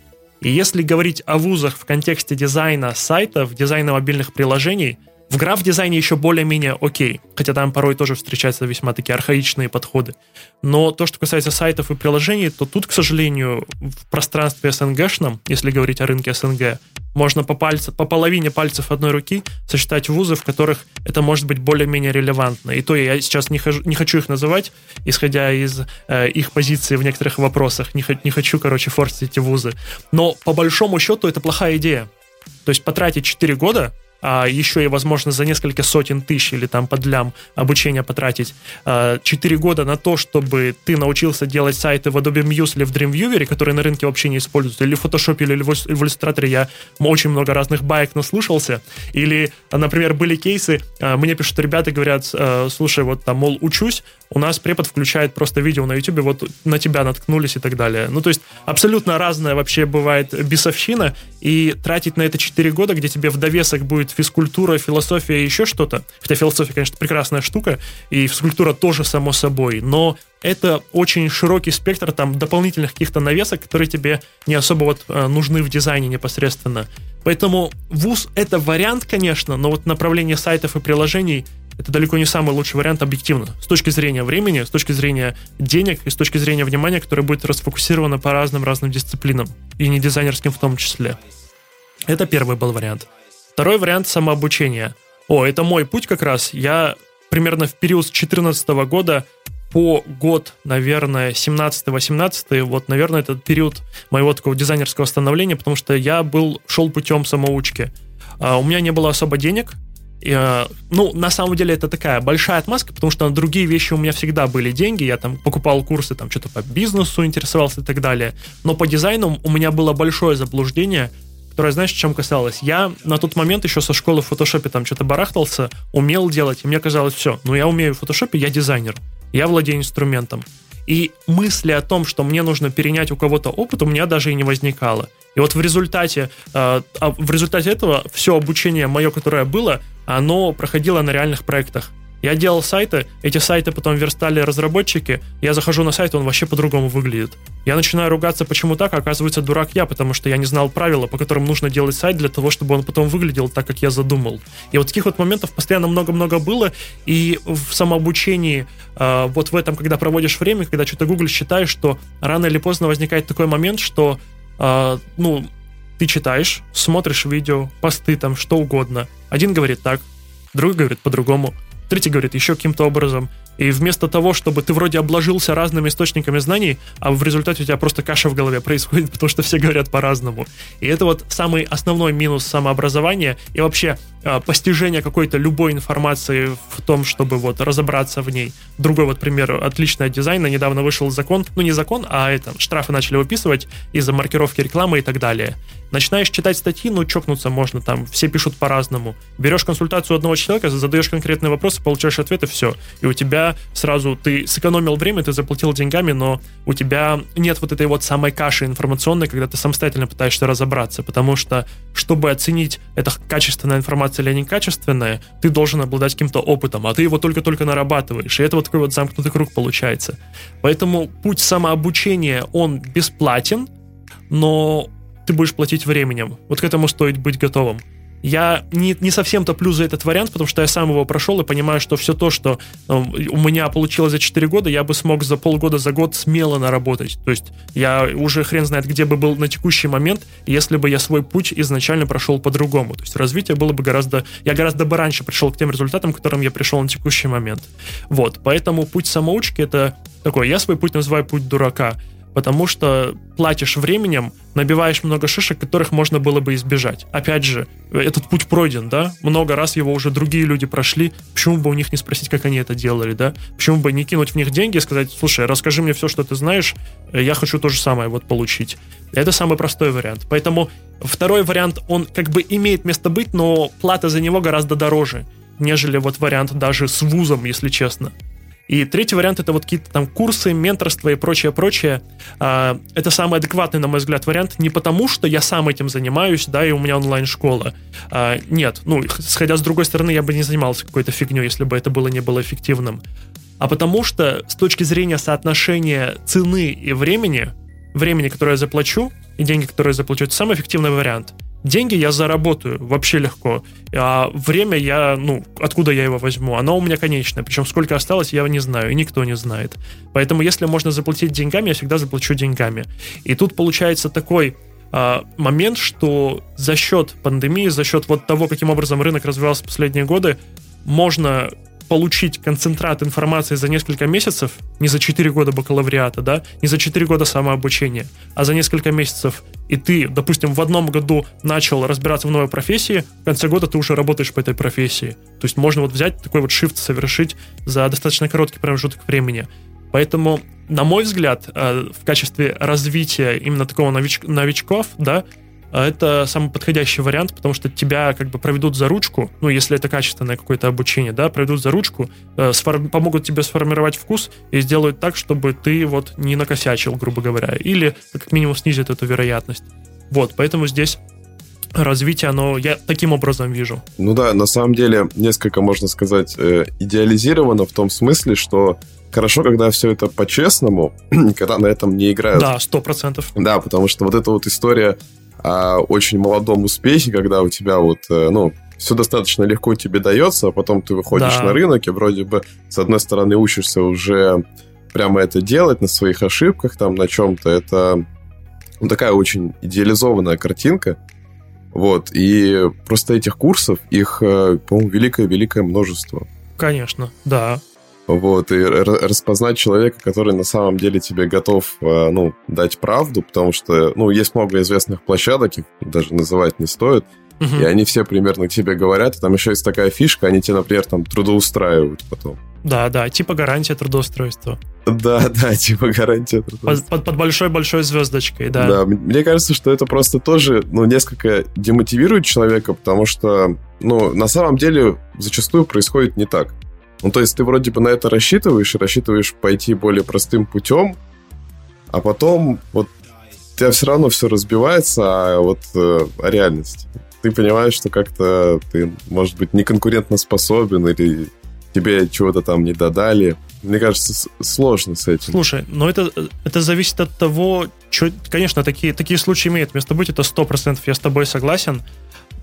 И если говорить о вузах в контексте дизайна сайтов, дизайна мобильных приложений – в граф-дизайне еще более-менее окей, хотя там порой тоже встречаются весьма такие архаичные подходы. Но то, что касается сайтов и приложений, то тут, к сожалению, в пространстве СНГшном, если говорить о рынке СНГ, можно по, пальцу, по половине пальцев одной руки сочетать вузы, в которых это может быть более-менее релевантно. И то я сейчас не, хожу, не хочу их называть, исходя из э, их позиции в некоторых вопросах. Не, не хочу, короче, форсить эти вузы. Но по большому счету это плохая идея. То есть потратить 4 года а еще и, возможно, за несколько сотен тысяч или там под лям обучения потратить 4 а, года на то, чтобы ты научился делать сайты в Adobe Muse или в Dreamweaver, которые на рынке вообще не используются, или в Photoshop, или в Illustrator, я очень много разных баек наслушался, или, например, были кейсы, а, мне пишут ребята, говорят, а, слушай, вот там, мол, учусь, у нас препод включает просто видео на YouTube, вот на тебя наткнулись и так далее. Ну, то есть абсолютно разная вообще бывает бесовщина, и тратить на это 4 года, где тебе в довесок будет физкультура, философия еще что-то, хотя философия, конечно, прекрасная штука, и физкультура тоже, само собой, но это очень широкий спектр там дополнительных каких-то навесок, которые тебе не особо вот э, нужны в дизайне непосредственно. Поэтому вуз это вариант, конечно, но вот направление сайтов и приложений это далеко не самый лучший вариант объективно. С точки зрения времени, с точки зрения денег и с точки зрения внимания, которое будет расфокусировано по разным-разным дисциплинам, и не дизайнерским в том числе. Это первый был вариант. Второй вариант самообучения. О, это мой путь как раз. Я примерно в период с 2014 года по год, наверное, 17-18, вот, наверное, этот период моего такого дизайнерского становления, потому что я был, шел путем самоучки. А, у меня не было особо денег, и, а, ну, на самом деле это такая большая отмазка, потому что на другие вещи у меня всегда были деньги, я там покупал курсы, там что-то по бизнесу интересовался и так далее. Но по дизайну у меня было большое заблуждение, которое, знаешь, чем касалось? Я на тот момент еще со школы в фотошопе там что-то барахтался, умел делать, и мне казалось, все, ну я умею в фотошопе, я дизайнер, я владею инструментом. И мысли о том, что мне нужно перенять у кого-то опыт, у меня даже и не возникало. И вот в результате, э, в результате этого все обучение мое, которое было, оно проходило на реальных проектах. Я делал сайты, эти сайты потом верстали разработчики, я захожу на сайт, он вообще по-другому выглядит. Я начинаю ругаться, почему так, а оказывается, дурак я, потому что я не знал правила, по которым нужно делать сайт для того, чтобы он потом выглядел так, как я задумал. И вот таких вот моментов постоянно много-много было, и в самообучении, э, вот в этом, когда проводишь время, когда что-то гуглишь, считаешь, что рано или поздно возникает такой момент, что, э, ну, ты читаешь, смотришь видео, посты там, что угодно. Один говорит так, другой говорит по-другому третий говорит еще каким-то образом. И вместо того, чтобы ты вроде обложился разными источниками знаний, а в результате у тебя просто каша в голове происходит, потому что все говорят по-разному. И это вот самый основной минус самообразования и вообще э, постижение какой-то любой информации в том, чтобы вот разобраться в ней. Другой вот пример отличный от дизайна. Недавно вышел закон, ну не закон, а это, штрафы начали выписывать из-за маркировки рекламы и так далее. Начинаешь читать статьи, ну, чокнуться можно, там, все пишут по-разному. Берешь консультацию одного человека, задаешь конкретные вопросы, получаешь ответы, все. И у тебя сразу, ты сэкономил время, ты заплатил деньгами, но у тебя нет вот этой вот самой каши информационной, когда ты самостоятельно пытаешься разобраться, потому что, чтобы оценить, это качественная информация или некачественная, ты должен обладать каким-то опытом, а ты его только-только нарабатываешь, и это вот такой вот замкнутый круг получается. Поэтому путь самообучения, он бесплатен, но ты будешь платить временем. Вот к этому стоит быть готовым. Я не, не совсем топлю за этот вариант, потому что я сам его прошел и понимаю, что все то, что э, у меня получилось за 4 года, я бы смог за полгода, за год смело наработать. То есть я уже хрен знает, где бы был на текущий момент, если бы я свой путь изначально прошел по-другому. То есть развитие было бы гораздо... Я гораздо бы раньше пришел к тем результатам, к которым я пришел на текущий момент. Вот, поэтому путь самоучки — это такой, я свой путь называю путь дурака потому что платишь временем, набиваешь много шишек, которых можно было бы избежать. Опять же, этот путь пройден, да, много раз его уже другие люди прошли, почему бы у них не спросить, как они это делали, да, почему бы не кинуть в них деньги и сказать, слушай, расскажи мне все, что ты знаешь, я хочу то же самое вот получить. Это самый простой вариант. Поэтому второй вариант, он как бы имеет место быть, но плата за него гораздо дороже, нежели вот вариант даже с вузом, если честно. И третий вариант это вот какие-то там курсы, менторство и прочее, прочее. А, это самый адекватный, на мой взгляд, вариант. Не потому, что я сам этим занимаюсь, да, и у меня онлайн-школа. А, нет, ну, сходя с другой стороны, я бы не занимался какой-то фигней, если бы это было не было эффективным. А потому что с точки зрения соотношения цены и времени, времени, которое я заплачу, и деньги, которые я заплачу, это самый эффективный вариант – деньги я заработаю вообще легко, а время я, ну, откуда я его возьму? Оно у меня конечное, причем сколько осталось, я не знаю, и никто не знает. Поэтому если можно заплатить деньгами, я всегда заплачу деньгами. И тут получается такой а, момент, что за счет пандемии, за счет вот того, каким образом рынок развивался в последние годы, можно получить концентрат информации за несколько месяцев, не за 4 года бакалавриата, да, не за 4 года самообучения, а за несколько месяцев, и ты, допустим, в одном году начал разбираться в новой профессии, в конце года ты уже работаешь по этой профессии. То есть можно вот взять такой вот shift совершить за достаточно короткий промежуток времени. Поэтому, на мой взгляд, э, в качестве развития именно такого нович- новичков, да, это самый подходящий вариант, потому что тебя как бы проведут за ручку, ну, если это качественное какое-то обучение, да, проведут за ручку, э, сформ- помогут тебе сформировать вкус и сделают так, чтобы ты вот не накосячил, грубо говоря, или как минимум снизит эту вероятность. Вот, поэтому здесь развитие, оно я таким образом вижу. Ну да, на самом деле несколько, можно сказать, э, идеализировано в том смысле, что хорошо, когда все это по-честному, когда на этом не играют. Да, сто процентов. Да, потому что вот эта вот история о очень молодом успехе, когда у тебя вот, э, ну, все достаточно легко тебе дается, а потом ты выходишь да. на рынок и вроде бы, с одной стороны, учишься уже прямо это делать на своих ошибках, там, на чем-то. Это ну, такая очень идеализованная картинка. Вот, и просто этих курсов, их, э, по-моему, великое-великое множество. Конечно, да. Вот, и распознать человека, который на самом деле тебе готов, э, ну, дать правду, потому что, ну, есть много известных площадок, их даже называть не стоит, угу. и они все примерно тебе говорят, и там еще есть такая фишка, они тебе, например, там трудоустраивают потом. Да, да, типа гарантия трудоустройства. Да, да, типа гарантия трудоустройства. Под, под большой-большой звездочкой, да. Да, мне кажется, что это просто тоже, ну, несколько демотивирует человека, потому что, ну, на самом деле зачастую происходит не так. Ну, то есть ты вроде бы на это рассчитываешь, рассчитываешь пойти более простым путем, а потом вот у тебя все равно все разбивается, а вот э, о реальности. Ты понимаешь, что как-то ты, может быть, не конкурентно способен или тебе чего-то там не додали. Мне кажется, сложно с этим. Слушай, но это, это зависит от того, что, конечно, такие, такие случаи имеют место быть, это 100%, я с тобой согласен,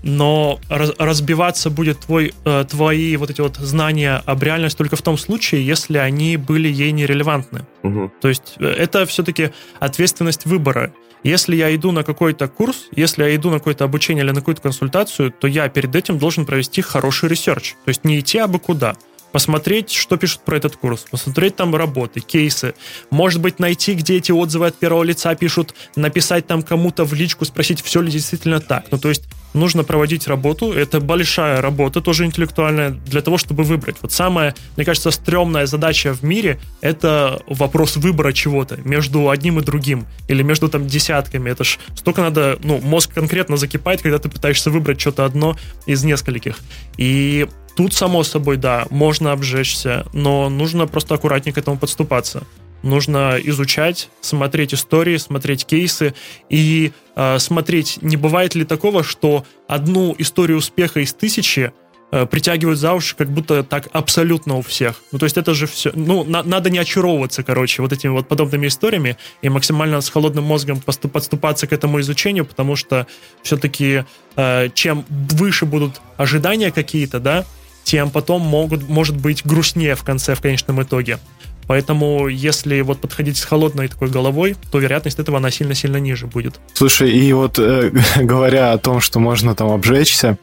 но раз, разбиваться будет твой, э, твои вот эти вот знания об реальности только в том случае, если они были ей нерелевантны. Угу. То есть э, это все-таки ответственность выбора. Если я иду на какой-то курс, если я иду на какое-то обучение или на какую-то консультацию, то я перед этим должен провести хороший research. То есть не идти абы куда посмотреть, что пишут про этот курс, посмотреть там работы, кейсы, может быть, найти, где эти отзывы от первого лица пишут, написать там кому-то в личку, спросить, все ли действительно так. Ну, то есть нужно проводить работу, это большая работа, тоже интеллектуальная, для того, чтобы выбрать. Вот самая, мне кажется, стрёмная задача в мире — это вопрос выбора чего-то между одним и другим, или между там десятками. Это ж столько надо, ну, мозг конкретно закипает, когда ты пытаешься выбрать что-то одно из нескольких. И Тут, само собой, да, можно обжечься, но нужно просто аккуратнее к этому подступаться. Нужно изучать, смотреть истории, смотреть кейсы и э, смотреть, не бывает ли такого, что одну историю успеха из тысячи э, притягивают за уши, как будто так абсолютно у всех. Ну, то есть это же все... Ну, на, надо не очаровываться, короче, вот этими вот подобными историями и максимально с холодным мозгом поступ, подступаться к этому изучению, потому что все-таки э, чем выше будут ожидания какие-то, да, тем потом могут, может быть грустнее в конце, в конечном итоге. Поэтому, если вот подходить с холодной такой головой, то вероятность этого, она сильно-сильно ниже будет. Слушай, и вот э, говоря о том, что можно там обжечься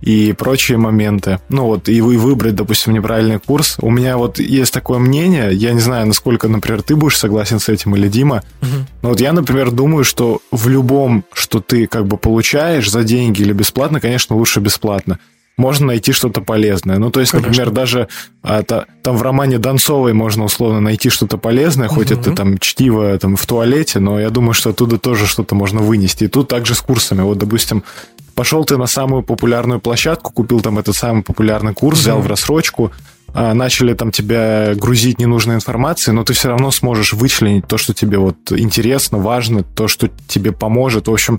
и прочие моменты, ну вот, и вы выбрать, допустим, неправильный курс, у меня вот есть такое мнение, я не знаю, насколько, например, ты будешь согласен с этим или Дима, угу. но вот я, например, думаю, что в любом, что ты как бы получаешь за деньги или бесплатно, конечно, лучше бесплатно можно найти что-то полезное. Ну, то есть, Конечно. например, даже а, та, там в романе Донцовой можно условно найти что-то полезное, угу. хоть это там чтиво там в туалете, но я думаю, что оттуда тоже что-то можно вынести. И тут также с курсами. Вот, допустим, пошел ты на самую популярную площадку, купил там этот самый популярный курс, угу. взял в рассрочку, а, начали там тебя грузить ненужной информацией, но ты все равно сможешь вычленить то, что тебе вот интересно, важно, то, что тебе поможет. В общем,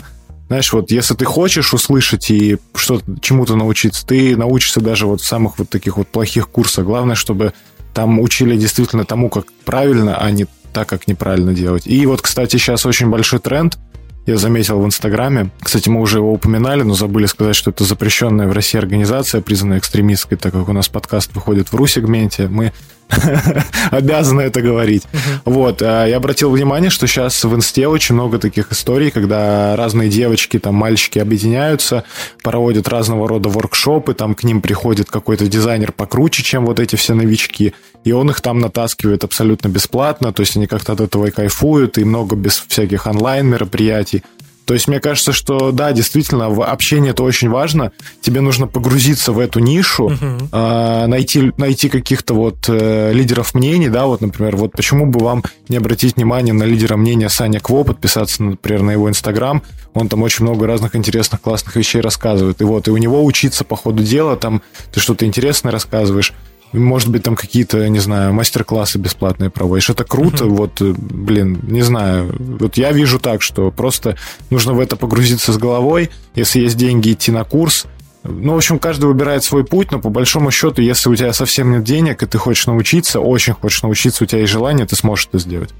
знаешь, вот если ты хочешь услышать и что чему-то научиться, ты научишься даже вот в самых вот таких вот плохих курсах. Главное, чтобы там учили действительно тому, как правильно, а не так, как неправильно делать. И вот, кстати, сейчас очень большой тренд – я заметил в Инстаграме. Кстати, мы уже его упоминали, но забыли сказать, что это запрещенная в России организация, признанная экстремистской, так как у нас подкаст выходит в ру-сегменте. Мы обязаны это говорить. Вот. А я обратил внимание, что сейчас в Инсте очень много таких историй, когда разные девочки, там, мальчики объединяются, проводят разного рода воркшопы, там к ним приходит какой-то дизайнер покруче, чем вот эти все новички, и он их там натаскивает абсолютно бесплатно, то есть они как-то от этого и кайфуют, и много без всяких онлайн-мероприятий. То есть мне кажется, что да, действительно, в общении это очень важно. Тебе нужно погрузиться в эту нишу, uh-huh. э, найти, найти каких-то вот э, лидеров мнений, да, вот, например, вот почему бы вам не обратить внимание на лидера мнения Саня Кво, подписаться, например, на его Инстаграм, он там очень много разных интересных, классных вещей рассказывает. И вот, и у него учиться по ходу дела, там ты что-то интересное рассказываешь, может быть, там какие-то, не знаю, мастер-классы бесплатные проводишь. Это круто, uh-huh. вот, э, блин, не знаю. Вот я вижу так, что просто нужно в это погрузиться с головой. Если есть деньги, идти на курс. Ну, в общем, каждый выбирает свой путь, но по большому счету, если у тебя совсем нет денег, и ты хочешь научиться, очень хочешь научиться, у тебя есть желание, ты сможешь это сделать.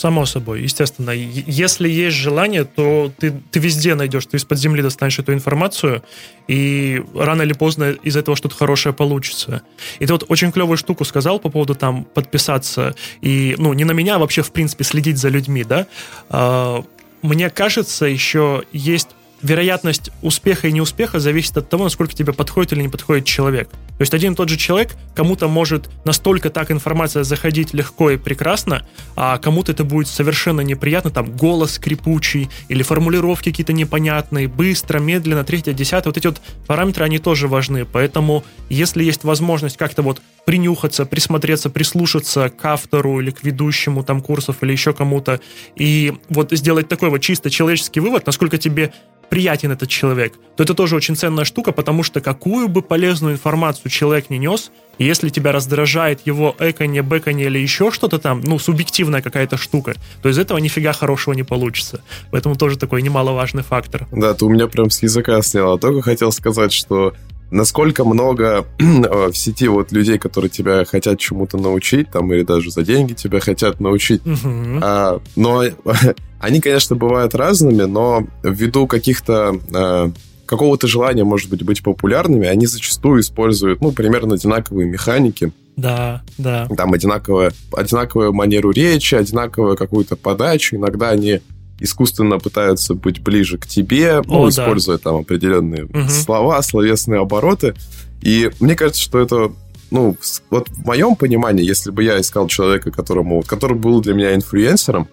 Само собой, естественно. Если есть желание, то ты, ты везде найдешь, ты из-под земли достанешь эту информацию, и рано или поздно из этого что-то хорошее получится. И ты вот очень клевую штуку сказал по поводу там подписаться и, ну, не на меня, а вообще, в принципе, следить за людьми, да. А, мне кажется, еще есть вероятность успеха и неуспеха зависит от того, насколько тебе подходит или не подходит человек. То есть один и тот же человек, кому-то может настолько так информация заходить легко и прекрасно, а кому-то это будет совершенно неприятно, там голос скрипучий или формулировки какие-то непонятные, быстро, медленно, третье, десятое, вот эти вот параметры, они тоже важны, поэтому если есть возможность как-то вот принюхаться, присмотреться, прислушаться к автору или к ведущему там курсов или еще кому-то и вот сделать такой вот чисто человеческий вывод, насколько тебе приятен этот человек, то это тоже очень ценная штука, потому что какую бы полезную информацию человек не нес, если тебя раздражает его эконье, бэконье или еще что-то там, ну, субъективная какая-то штука, то из этого нифига хорошего не получится. Поэтому тоже такой немаловажный фактор. Да, ты у меня прям с языка снял. А только хотел сказать, что насколько много в сети вот людей, которые тебя хотят чему-то научить, там, или даже за деньги тебя хотят научить. Мгм. А, но они, конечно, бывают разными, но ввиду каких-то а, какого-то желания, может быть, быть популярными, они зачастую используют, ну, примерно одинаковые механики, Да, да. там одинаковая, одинаковую манеру речи, одинаковую какую-то подачу. Иногда они искусственно пытаются быть ближе к тебе, ну, О, да. используя там определенные Мгм. слова, словесные обороты. И мне кажется, что это, ну, вот в моем понимании, если бы я искал человека, которому, который был для меня инфлюенсером,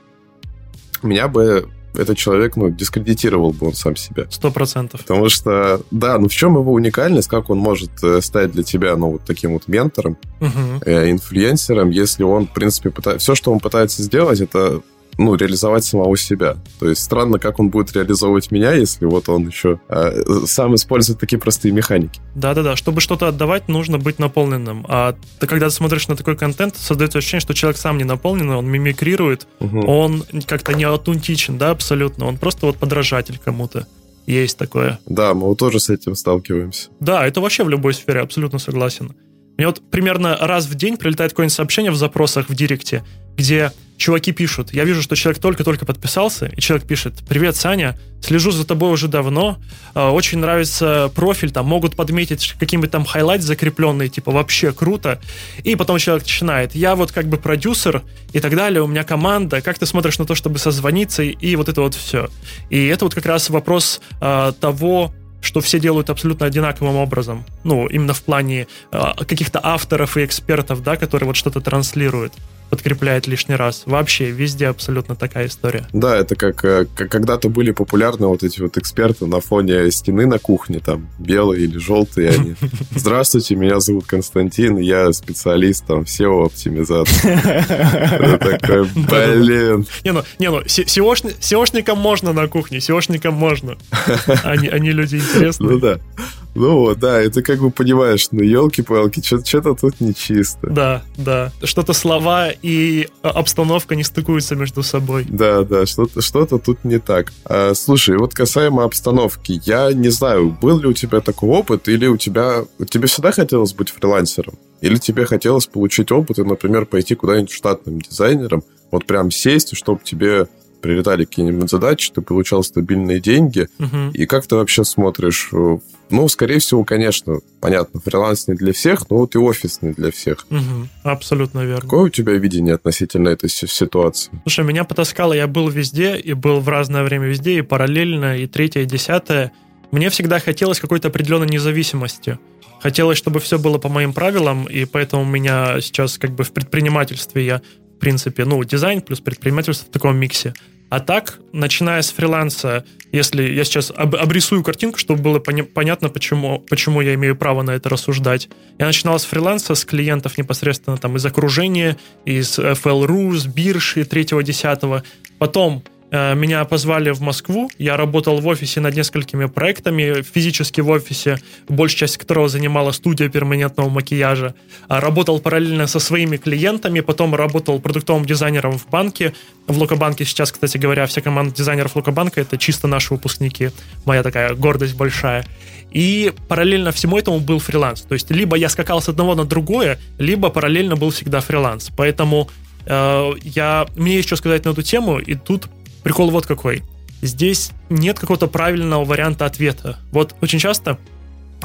меня бы этот человек, ну, дискредитировал бы он сам себя. Сто процентов. Потому что, да, ну в чем его уникальность, как он может э, стать для тебя, ну, вот таким вот ментором, Мгм. э, инфлюенсером, если он, в принципе, пыта... все, что он пытается сделать, это ну, реализовать самого себя. То есть странно, как он будет реализовывать меня, если вот он еще э, сам использует такие простые механики. Да-да-да, чтобы что-то отдавать, нужно быть наполненным. А ты, когда смотришь на такой контент, создается ощущение, что человек сам не наполненный, он мимикрирует, Мгм. он как-то не аутентичен, да, абсолютно. Он просто вот подражатель кому-то. Есть такое. Да, мы вот тоже с этим сталкиваемся. Да, это вообще в любой сфере, абсолютно согласен. Мне вот примерно раз в день прилетает какое-нибудь сообщение в запросах в Директе, где чуваки пишут, я вижу, что человек только-только подписался, и человек пишет, привет, Саня, слежу за тобой уже давно, э, очень нравится профиль, там могут подметить какие-нибудь там highlight закрепленные, типа вообще круто, и потом человек начинает, я вот как бы продюсер и так далее, у меня команда, как ты смотришь на то, чтобы созвониться, и, вот это вот все. И это вот как раз вопрос э, того, что все делают абсолютно одинаковым образом. Ну, именно в плане э, каких-то авторов и экспертов, да, которые вот что-то транслируют, подкрепляет лишний раз. Вообще, везде абсолютно такая история. Да, это как, э, как когда-то были популярны вот эти вот эксперты на фоне стены на кухне, там, белые или желтые они. Здравствуйте, меня зовут Константин, я специалист там SEO-оптимизации. Такой, блин. Не, ну, не, ну, SEOшникам можно на кухне, SEOшникам можно. Они, они люди интересные. Ну да. Ну вот, да, ты как бы понимаешь, ну елки-палки, что-то тут нечисто. Да, да. Что-то слова и а, обстановка не стыкуются между собой. Да, да, что-то что тут не так. А, слушай, вот касаемо обстановки, я не знаю, был ли у тебя такой опыт, или у тебя... Тебе всегда хотелось быть фрилансером? Или тебе хотелось получить опыт и, например, пойти куда-нибудь штатным дизайнером, вот прям сесть, чтобы тебе прилетали какие-нибудь задачи, ты получал стабильные деньги, Мгм. и как ты вообще смотришь? э, Ну, скорее всего, конечно, понятно, фриланс не для всех, но вот и офис не для всех. Мгм. Абсолютно верно. Какое у тебя видение относительно этой си- ситуации? Слушай, меня потаскало, я был везде, и был в разное время везде, и параллельно, и третье, и десятое. Мне всегда хотелось какой-то определенной независимости. Хотелось, чтобы все было по моим правилам, и поэтому у меня сейчас как бы в предпринимательстве я, в принципе, ну, дизайн плюс предпринимательство в таком миксе. А так, начиная с фриланса, если я сейчас об- обрисую картинку, чтобы было поня- понятно, почему, почему я имею право на это рассуждать. Я начинал с фриланса, с клиентов непосредственно там из окружения, из FL.ru, с биржи 3-10. Потом э, меня позвали в Москву, я работал в офисе над несколькими проектами, физически в офисе, большая часть которого занимала студия перманентного макияжа. А Работал параллельно со своими клиентами, потом работал продуктовым дизайнером в банке. В Лукобанке сейчас, кстати говоря, вся команда дизайнеров Лукобанка это чисто наши выпускники. Моя такая гордость большая. И параллельно всему этому был фриланс. То есть либо я скакал с одного на другое, либо параллельно был всегда фриланс. Поэтому э, я, мне что сказать на эту тему, и тут прикол вот какой. Здесь нет какого-то правильного варианта ответа. Вот очень часто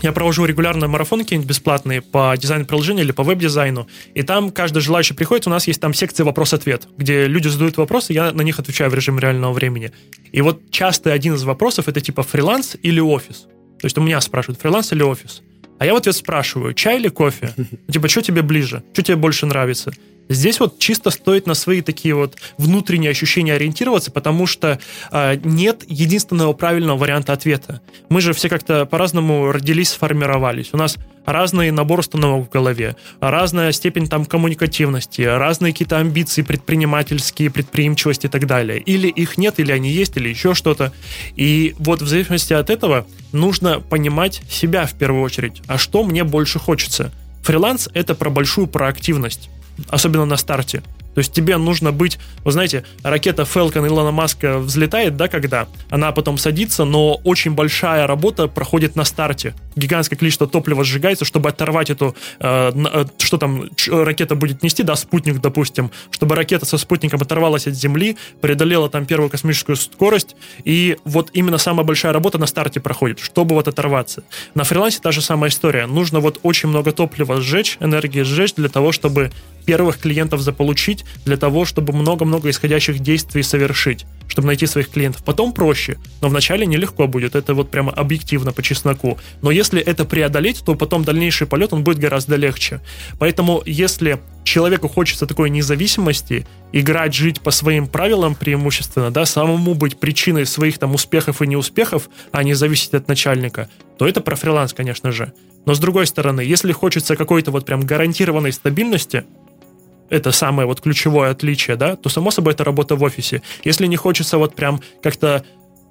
я провожу регулярно марафоны какие-нибудь бесплатные по дизайну приложения или по веб-дизайну, и там каждый желающий приходит, у нас есть там секция вопрос-ответ, где люди задают вопросы, я на них отвечаю в режиме реального времени. И вот часто один из вопросов это типа фриланс или офис. То есть у меня спрашивают, фриланс или офис? А я в ответ спрашиваю, чай или кофе? Ну, Типа, что тебе ближе? Что тебе больше нравится? Здесь вот чисто стоит на свои такие вот внутренние ощущения ориентироваться, потому что э, нет единственного правильного варианта ответа. Мы же все как-то по-разному родились, сформировались. У нас разный набор установок в голове, разная степень там коммуникативности, разные какие-то амбиции предпринимательские, предприимчивости и так далее. Или их нет, или они есть, или еще что-то. И вот в зависимости от этого нужно понимать себя в первую очередь. А что мне больше хочется? Фриланс — это про большую проактивность особенно на старте. То есть тебе нужно быть, вы знаете, ракета Falcon Илона Маска взлетает, да, когда? Она потом садится, но очень большая работа проходит на старте. Гигантское количество топлива сжигается, чтобы оторвать эту, э, э что там ракета будет нести, да, спутник, допустим, чтобы ракета со спутником оторвалась от Земли, преодолела там первую космическую скорость, и вот именно самая большая работа на старте проходит, чтобы вот оторваться. На фрилансе та же самая история. Нужно вот очень много топлива сжечь, энергии сжечь для того, чтобы первых клиентов заполучить, для того, чтобы много-много исходящих действий совершить, чтобы найти своих клиентов. Потом проще, но вначале нелегко будет, это вот прямо объективно по чесноку. Но если это преодолеть, то потом дальнейший полет, он будет гораздо легче. Поэтому если человеку хочется такой независимости, играть, жить по своим правилам преимущественно, да, самому быть причиной своих там успехов и неуспехов, а не зависеть от начальника, то это про фриланс, конечно же. Но с другой стороны, если хочется какой-то вот прям гарантированной стабильности, это самое вот ключевое отличие, да, то само собой это работа в офисе. Если не хочется вот прям как-то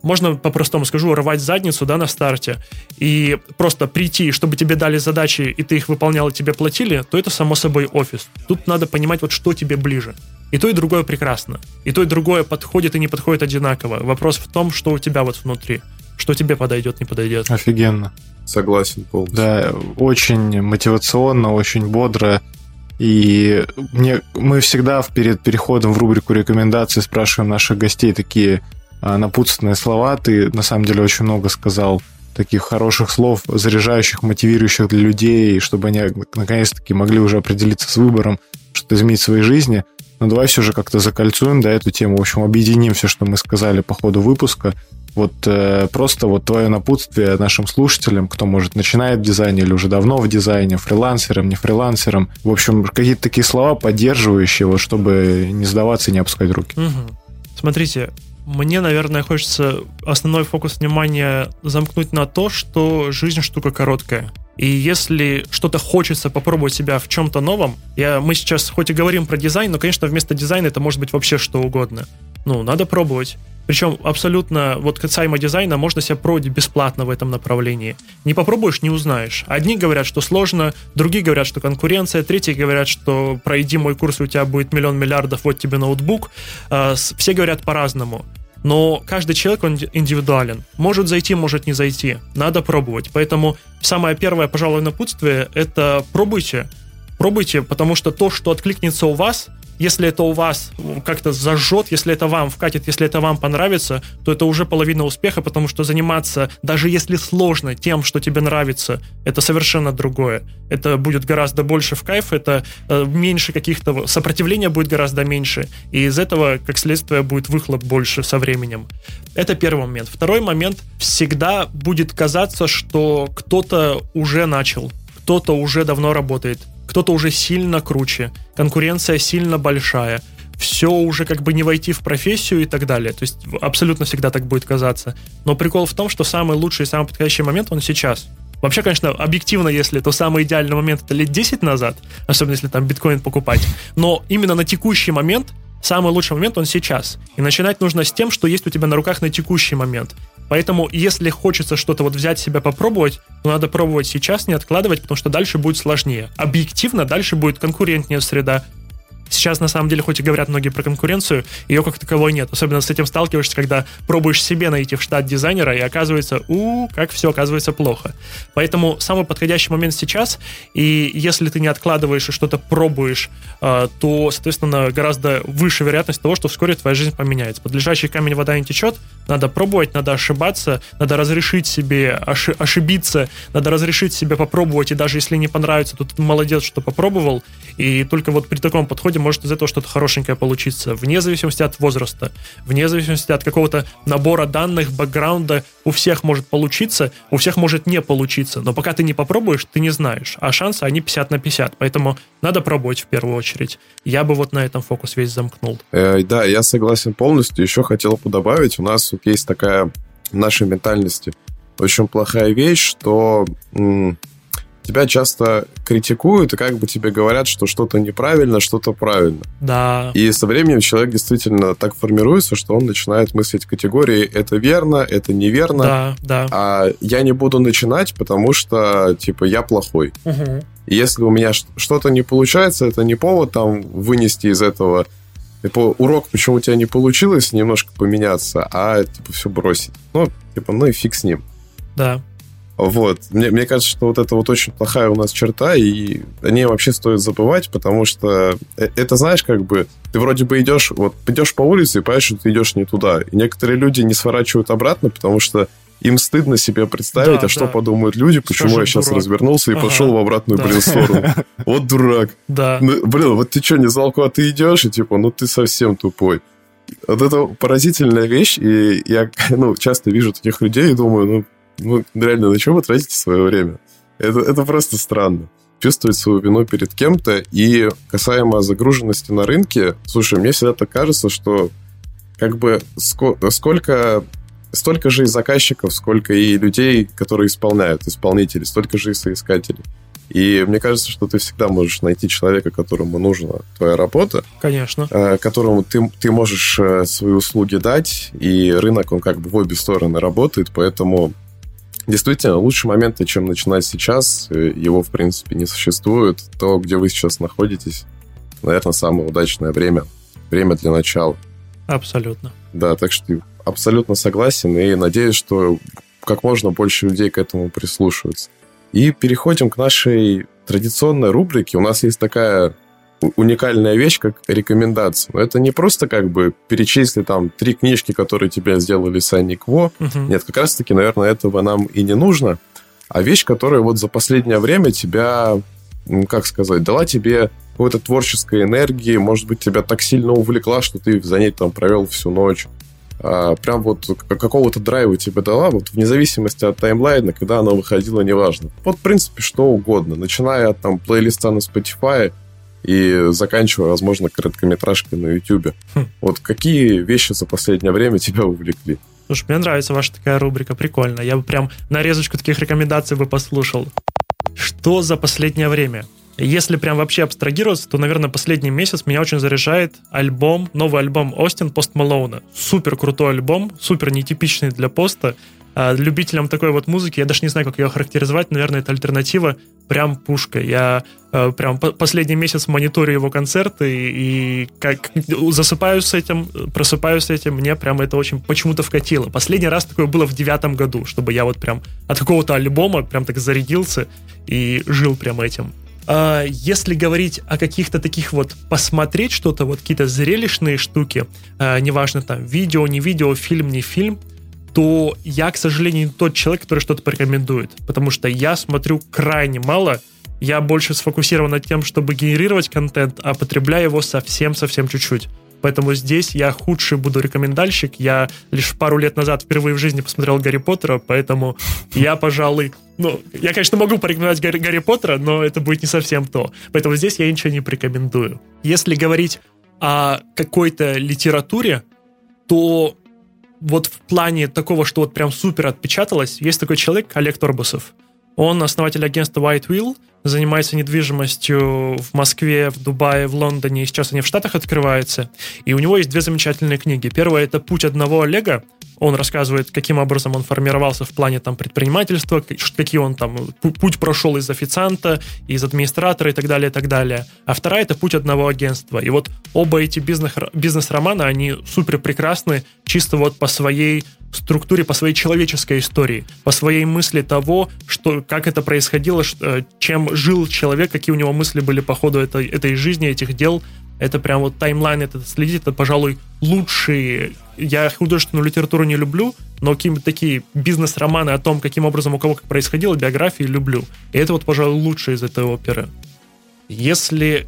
можно по-простому скажу, рвать задницу, да, на старте, и просто прийти, чтобы тебе дали задачи, и ты их выполнял, и тебе платили, то это, само собой, офис. Тут надо понимать, вот что тебе ближе. И то, и другое прекрасно. И то, и другое подходит и не подходит одинаково. Вопрос в том, что у тебя вот внутри. Что тебе подойдет, не подойдет. Офигенно. Согласен полностью. Да, очень мотивационно, очень бодро. И мне, мы всегда перед переходом в рубрику рекомендаций спрашиваем наших гостей такие а, напутственные слова. Ты, на самом деле, очень много сказал таких хороших слов, заряжающих, мотивирующих для людей, чтобы они наконец-таки могли уже определиться с выбором, что изменить в своей жизни. Но давай все же как-то закольцуем да, эту тему. В общем, объединим все, что мы сказали по ходу выпуска вот э, просто вот твое напутствие нашим слушателям, кто, может, начинает в дизайне или уже давно в дизайне, фрилансерам, не фрилансерам. В общем, какие-то такие слова поддерживающие, вот, чтобы не сдаваться и не опускать руки. Угу. Смотрите, мне, наверное, хочется основной фокус внимания замкнуть на то, что жизнь штука короткая. И если что-то хочется попробовать себя в чем-то новом, я, мы сейчас хоть и говорим про дизайн, но, конечно, вместо дизайна это может быть вообще что угодно. Ну, надо пробовать. Причем абсолютно, вот касаемо дизайна, можно себя пробовать бесплатно в этом направлении. Не попробуешь, не узнаешь. Одни говорят, что сложно, другие говорят, что конкуренция, третьи говорят, что пройди мой курс, у тебя будет миллион миллиардов, вот тебе ноутбук. А, все говорят по-разному. Но каждый человек, он индивидуален. Может зайти, может не зайти. Надо пробовать. Поэтому самое первое, пожалуй, напутствие – это пробуйте. Пробуйте, потому что то, что откликнется у вас – если это у вас как-то зажжет, если это вам вкатит, если это вам понравится, то это уже половина успеха, потому что заниматься, даже если сложно, тем, что тебе нравится, это совершенно другое. Это будет гораздо больше в кайф, это э, меньше каких-то... Сопротивления будет гораздо меньше, и из этого, как следствие, будет выхлоп больше со временем. Это первый момент. Второй момент. Всегда будет казаться, что кто-то уже начал, кто-то уже давно работает кто-то уже сильно круче, конкуренция сильно большая, все уже как бы не войти в профессию и так далее. То есть абсолютно всегда так будет казаться. Но прикол в том, что самый лучший и самый подходящий момент он сейчас. Вообще, конечно, объективно, если то самый идеальный момент это лет 10 назад, особенно если там биткоин покупать, но именно на текущий момент самый лучший момент он сейчас. И начинать нужно с тем, что есть у тебя на руках на текущий момент. Поэтому, если хочется что-то вот взять себя попробовать, то надо пробовать сейчас, не откладывать, потому что дальше будет сложнее. Объективно дальше будет конкурентнее среда, Сейчас, на самом деле, хоть и говорят многие про конкуренцию, ее как таковой нет. Особенно с этим сталкиваешься, когда пробуешь себе найти в штат дизайнера, и оказывается, у, как все оказывается плохо. Поэтому самый подходящий момент сейчас, и если ты не откладываешь и что-то пробуешь, э, то, соответственно, гораздо выше вероятность того, что вскоре твоя жизнь поменяется. Под лежащий камень вода не течет, надо пробовать, надо ошибаться, надо разрешить себе оши- ошибиться, надо разрешить себе попробовать, и даже если не понравится, то ты молодец, что попробовал, и только вот при таком подходе может из этого что-то хорошенькое получиться, вне зависимости от возраста, вне зависимости от какого-то набора данных, бэкграунда, у всех может получиться, у всех может не получиться, но пока ты не попробуешь, ты не знаешь, а шансы, они 50 на 50, поэтому надо пробовать в первую очередь. Я бы вот на этом фокус весь замкнул. Э, да, я согласен полностью, еще хотел бы добавить, у нас вот есть такая в нашей ментальности очень плохая вещь, что тебя часто критикуют и как бы тебе говорят, что что-то неправильно, что-то правильно. Да. И со временем человек действительно так формируется, что он начинает мыслить категории «это верно», «это неверно». Да, да. А я не буду начинать, потому что, типа, я плохой. Угу. И если у меня что-то не получается, это не повод там вынести из этого типа, урок, почему у тебя не получилось, немножко поменяться, а, типа, все бросить. Ну, типа, ну и фиг с ним. Да. Вот. Мне, мне кажется, что вот это вот очень плохая у нас черта, и о ней вообще стоит забывать, потому что э, это, знаешь, как бы ты вроде бы идешь, вот идешь по улице и понимаешь, что ты идешь не туда. И некоторые люди не сворачивают обратно, потому что им стыдно себе представить, да, а что подумают люди, почему Скажи, я сейчас дурак. развернулся и ага, пошел в обратную, да. блин, сторону. Вот дурак. Да. Ну, блин, вот ты что, не знал, куда ты идешь, и типа, ну ты совсем тупой. Вот это поразительная вещь, и я, ну, часто вижу таких людей и думаю, ну, ну, реально, на чем вы тратите свое время? Это, это просто странно. Чувствовать свою вину перед кем-то. И касаемо загруженности на рынке, слушай, мне всегда так кажется, что как бы сколько столько же и заказчиков, сколько и людей, которые исполняют, исполнители, столько же и соискателей. И мне кажется, что ты всегда можешь найти человека, которому нужна твоя работа. Конечно. Э, которому ты, ты можешь э, свои услуги дать, и рынок, он как бы в обе стороны работает, поэтому Действительно, лучший момент, чем начинать сейчас, э, его, в принципе, не существует. То, где вы сейчас находитесь, наверное, самое удачное время. Время для начала. Абсолютно. Да, так что абсолютно согласен и надеюсь, что как можно больше людей к этому прислушиваются. И переходим к нашей традиционной рубрике. У нас есть такая уникальная вещь, как рекомендация. Но это не просто как бы перечислить там три книжки, которые тебя сделали Санни Кво. Угу. Нет, как раз-таки, наверное, этого нам и не нужно. А вещь, которая вот за последнее время тебя, как сказать, дала тебе какой-то творческой энергии, может быть, тебя так сильно увлекла, что ты за ней там провел всю ночь. А, прям вот какого-то драйва тебе дала, вот вне зависимости от таймлайна, когда она выходила, неважно. Вот, в принципе, что угодно. Начиная от там плейлиста на Spotify, и заканчивая, возможно, короткометражкой на YouTube. Хм. Вот какие вещи за последнее время тебя увлекли? Слушай, мне нравится ваша такая рубрика, прикольно. Я бы прям нарезочку таких рекомендаций бы послушал. Что за последнее время? Если прям вообще абстрагироваться, то, наверное, последний месяц меня очень заряжает альбом, новый альбом Остин Пост Малоуна. Супер крутой альбом, супер нетипичный для поста. А любителям такой вот музыки, я даже не знаю, как ее характеризовать, наверное, это альтернатива прям пушка. Я э, прям по последний месяц мониторю его концерты и как засыпаю с этим, просыпаюсь с этим, мне прям это очень почему-то вкатило. Последний раз такое было в девятом году, чтобы я вот прям от какого-то альбома прям так зарядился и жил прям этим. А если говорить о каких-то таких вот посмотреть что-то, вот какие-то зрелищные штуки, а, неважно там видео, не видео, фильм, не фильм, то я, к сожалению, не тот человек, который что-то порекомендует. Потому что я смотрю крайне мало. Я больше сфокусирован на тем, чтобы генерировать контент, а потребляю его совсем-совсем чуть-чуть. Поэтому здесь я худший буду рекомендальщик. Я лишь пару лет назад впервые в жизни посмотрел Гарри Поттера, поэтому я, пожалуй... Ну, я, конечно, могу порекомендовать Гарри, Гарри Поттера, но это будет не совсем то. Поэтому здесь я ничего не порекомендую. Если говорить о какой-то литературе, то вот в плане такого, что вот прям супер отпечаталось, есть такой человек, Олег Торбусов. Он основатель агентства White Wheel, занимается недвижимостью в Москве, в Дубае, в Лондоне, и сейчас они в Штатах открываются. И у него есть две замечательные книги. Первая — это «Путь одного Олега», он рассказывает, каким образом он формировался в плане там предпринимательства, какие он там путь прошел из официанта, из администратора и так далее, и так далее. А вторая — это путь одного агентства. И вот оба эти бизнес, бизнес-романа, они супер прекрасны чисто вот по своей структуре, по своей человеческой истории, по своей мысли того, что, как это происходило, э, чем жил человек, какие у него мысли были по ходу этой, этой жизни, этих дел. Это прям вот таймлайн этот следить, это, пожалуй, лучшие я художественную литературу не люблю, но какие-то такие бизнес-романы о том, каким образом у кого как происходило, биографии люблю. И это вот, пожалуй, лучшее из этой оперы. Если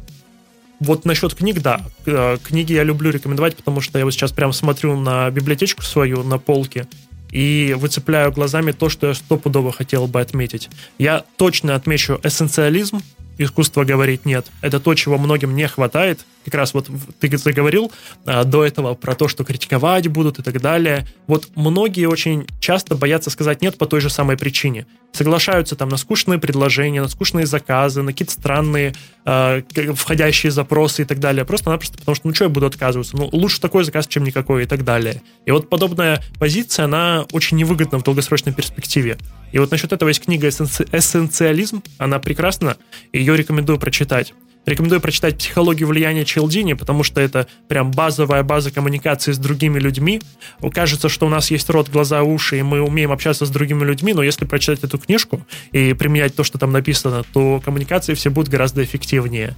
вот насчет книг, да. Э, книги я люблю рекомендовать, потому что я вот сейчас прям смотрю на библиотечку свою на полке и выцепляю глазами то, что я стопудово хотел бы отметить. Я точно отмечу эссенциализм, искусство говорить нет. Это то, чего многим не хватает. Как раз вот ты заговорил а, до этого про то, что критиковать будут и так далее. Вот многие очень часто боятся сказать нет по той же самой причине. Соглашаются там на скучные предложения, на скучные заказы, на какие-то странные э, входящие запросы и так далее. Просто-напросто потому что, ну что я буду отказываться? Ну, лучше такой заказ, чем никакой и так далее. И вот подобная позиция, она очень невыгодна в долгосрочной перспективе. И вот насчет этого есть книга «Эссенциализм», она прекрасна, ее рекомендую прочитать. Рекомендую прочитать «Психологию влияния Челдини», потому что это прям базовая база коммуникации с другими людьми. Кажется, что у нас есть рот, глаза, уши, и мы умеем общаться с другими людьми, но если прочитать эту книжку и применять то, что там написано, то коммуникации все будут гораздо эффективнее.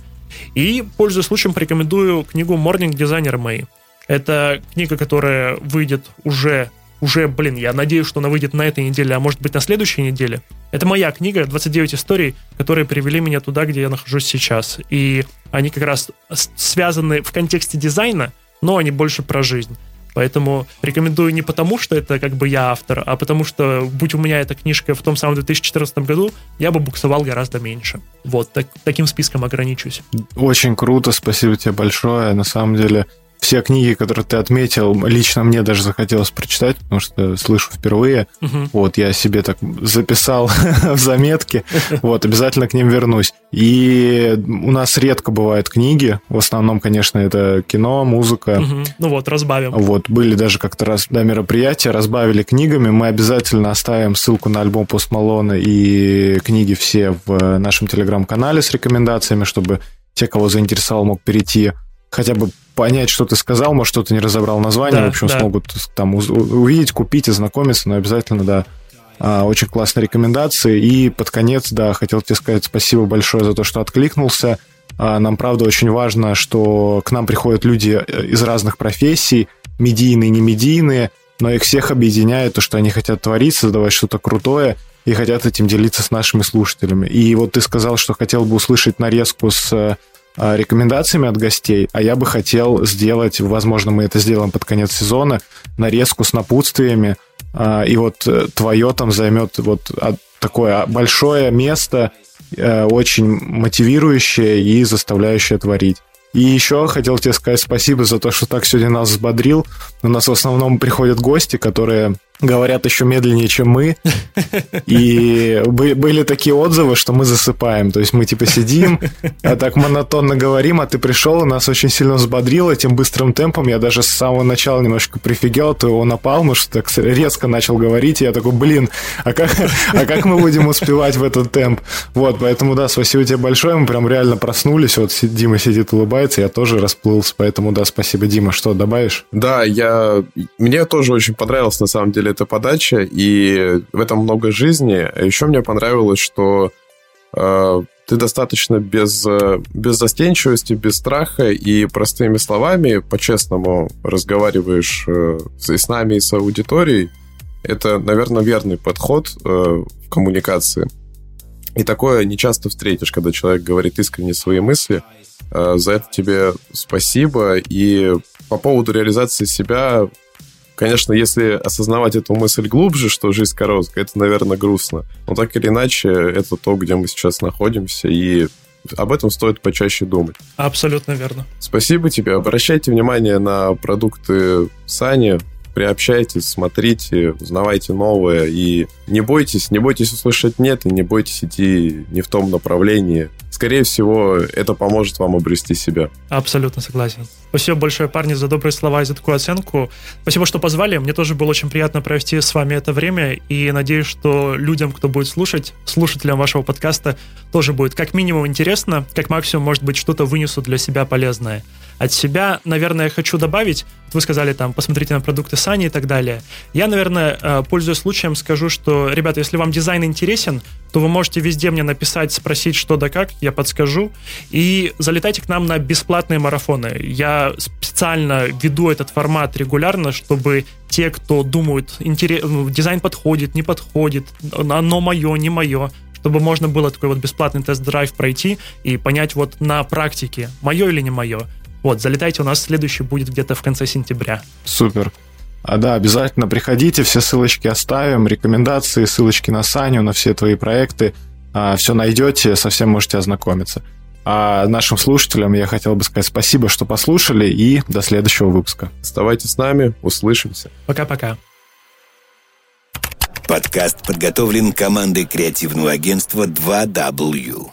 И, пользуясь случаем, порекомендую книгу «Morning Designer мои». Это книга, которая выйдет уже уже, блин, я надеюсь, что она выйдет на этой неделе, а может быть на следующей неделе. Это моя книга, 29 историй, которые привели меня туда, где я нахожусь сейчас. И они как раз связаны в контексте дизайна, но они больше про жизнь. Поэтому рекомендую не потому, что это как бы я автор, а потому что, будь у меня эта книжка в том самом 2014 году, я бы буксовал гораздо меньше. Вот, так, таким списком ограничусь. Очень круто, спасибо тебе большое. На самом деле, все книги, которые ты отметил, лично мне даже захотелось прочитать, потому что слышу впервые. Угу. Вот, я себе так записал в заметке. Вот, обязательно к ним вернусь. И у нас редко бывают книги. В основном, конечно, это кино, музыка. Угу. Ну вот, разбавим. Вот, были даже как-то раз да, мероприятия, разбавили книгами. Мы обязательно оставим ссылку на альбом Пост Малона и книги все в нашем телеграм-канале с рекомендациями, чтобы те, кого заинтересовал, мог перейти хотя бы понять, что ты сказал, может, что-то не разобрал название, да, в общем, да. смогут там увидеть, купить, ознакомиться, но обязательно, да, а, очень классные рекомендации. И под конец, да, хотел тебе сказать спасибо большое за то, что откликнулся. А, нам, правда, очень важно, что к нам приходят люди э, из разных профессий, медийные, не медийные, но их всех объединяет то, что они хотят творить, создавать что-то крутое и хотят этим делиться с нашими слушателями. И вот ты сказал, что хотел бы услышать нарезку с э, рекомендациями от гостей, а я бы хотел сделать, возможно, мы это сделаем под конец сезона, нарезку с напутствиями, а, и вот э, твое там займет вот такое большое место, э, очень мотивирующее и заставляющее творить. И еще хотел тебе сказать спасибо за то, что так сегодня нас взбодрил. У нас в основном приходят гости, которые говорят еще медленнее, чем мы. И были такие отзывы, что мы засыпаем. То есть мы типа сидим, а так монотонно говорим, а ты пришел, и нас очень сильно взбодрил этим быстрым темпом. Я даже с самого начала немножко прифигел, ты его напал, потому что так резко начал говорить. И я такой, блин, а как, а как мы будем успевать в этот темп? Вот, поэтому да, спасибо тебе большое. Мы прям реально проснулись. Вот Дима сидит, улыбается, я тоже расплылся. Поэтому да, спасибо, Дима. Что, добавишь? Да, я... Мне тоже очень понравилось, на самом деле, деле, это подача, и в этом много жизни. А еще мне понравилось, что э, ты достаточно без, без застенчивости, без страха и простыми словами, по-честному разговариваешь э, с нами и с аудиторией. Это, наверное, верный подход э, в коммуникации. И такое не часто встретишь, когда человек говорит искренне свои мысли. Э, за это тебе спасибо. И по поводу реализации себя Конечно, если осознавать эту мысль глубже, что жизнь короткая, это, наверное, грустно. Но так или иначе, это то, где мы сейчас находимся, и об этом стоит почаще думать. Абсолютно верно. Спасибо тебе. Обращайте внимание на продукты Сани, приобщайтесь, смотрите, узнавайте новое и не бойтесь, не бойтесь услышать «нет» и не бойтесь идти не в том направлении. Скорее всего, это поможет вам обрести себя. Абсолютно согласен. Спасибо большое, парни, за добрые слова и за такую оценку. Спасибо, что позвали. Мне тоже было очень приятно провести с вами это время. И надеюсь, что людям, кто будет слушать, слушателям вашего подкаста, тоже будет как минимум интересно, как максимум, может быть, что-то вынесу для себя полезное. От себя, наверное, хочу добавить, вы сказали там, посмотрите на продукты Сани и так далее. Я, наверное, э, пользуясь случаем, скажу, что, ребята, если вам дизайн интересен, то вы можете везде мне написать, спросить, что да как, я подскажу. И залетайте к нам на бесплатные марафоны. Я специально веду этот формат регулярно, чтобы те, кто думают, интерес, дизайн подходит, не подходит, оно мое, не мое, чтобы можно было такой вот бесплатный тест-драйв пройти и понять вот на практике, мое или не мое. Вот, залетайте, у нас следующий будет где-то в конце сентября. Супер. А да, обязательно приходите, все ссылочки оставим, рекомендации, ссылочки на Саню, на все твои проекты. А, все найдете, совсем можете ознакомиться. А нашим слушателям я хотел бы сказать спасибо, что послушали, и до следующего выпуска. Оставайтесь с нами, услышимся. Пока-пока. Подкаст подготовлен командой креативного агентства 2W.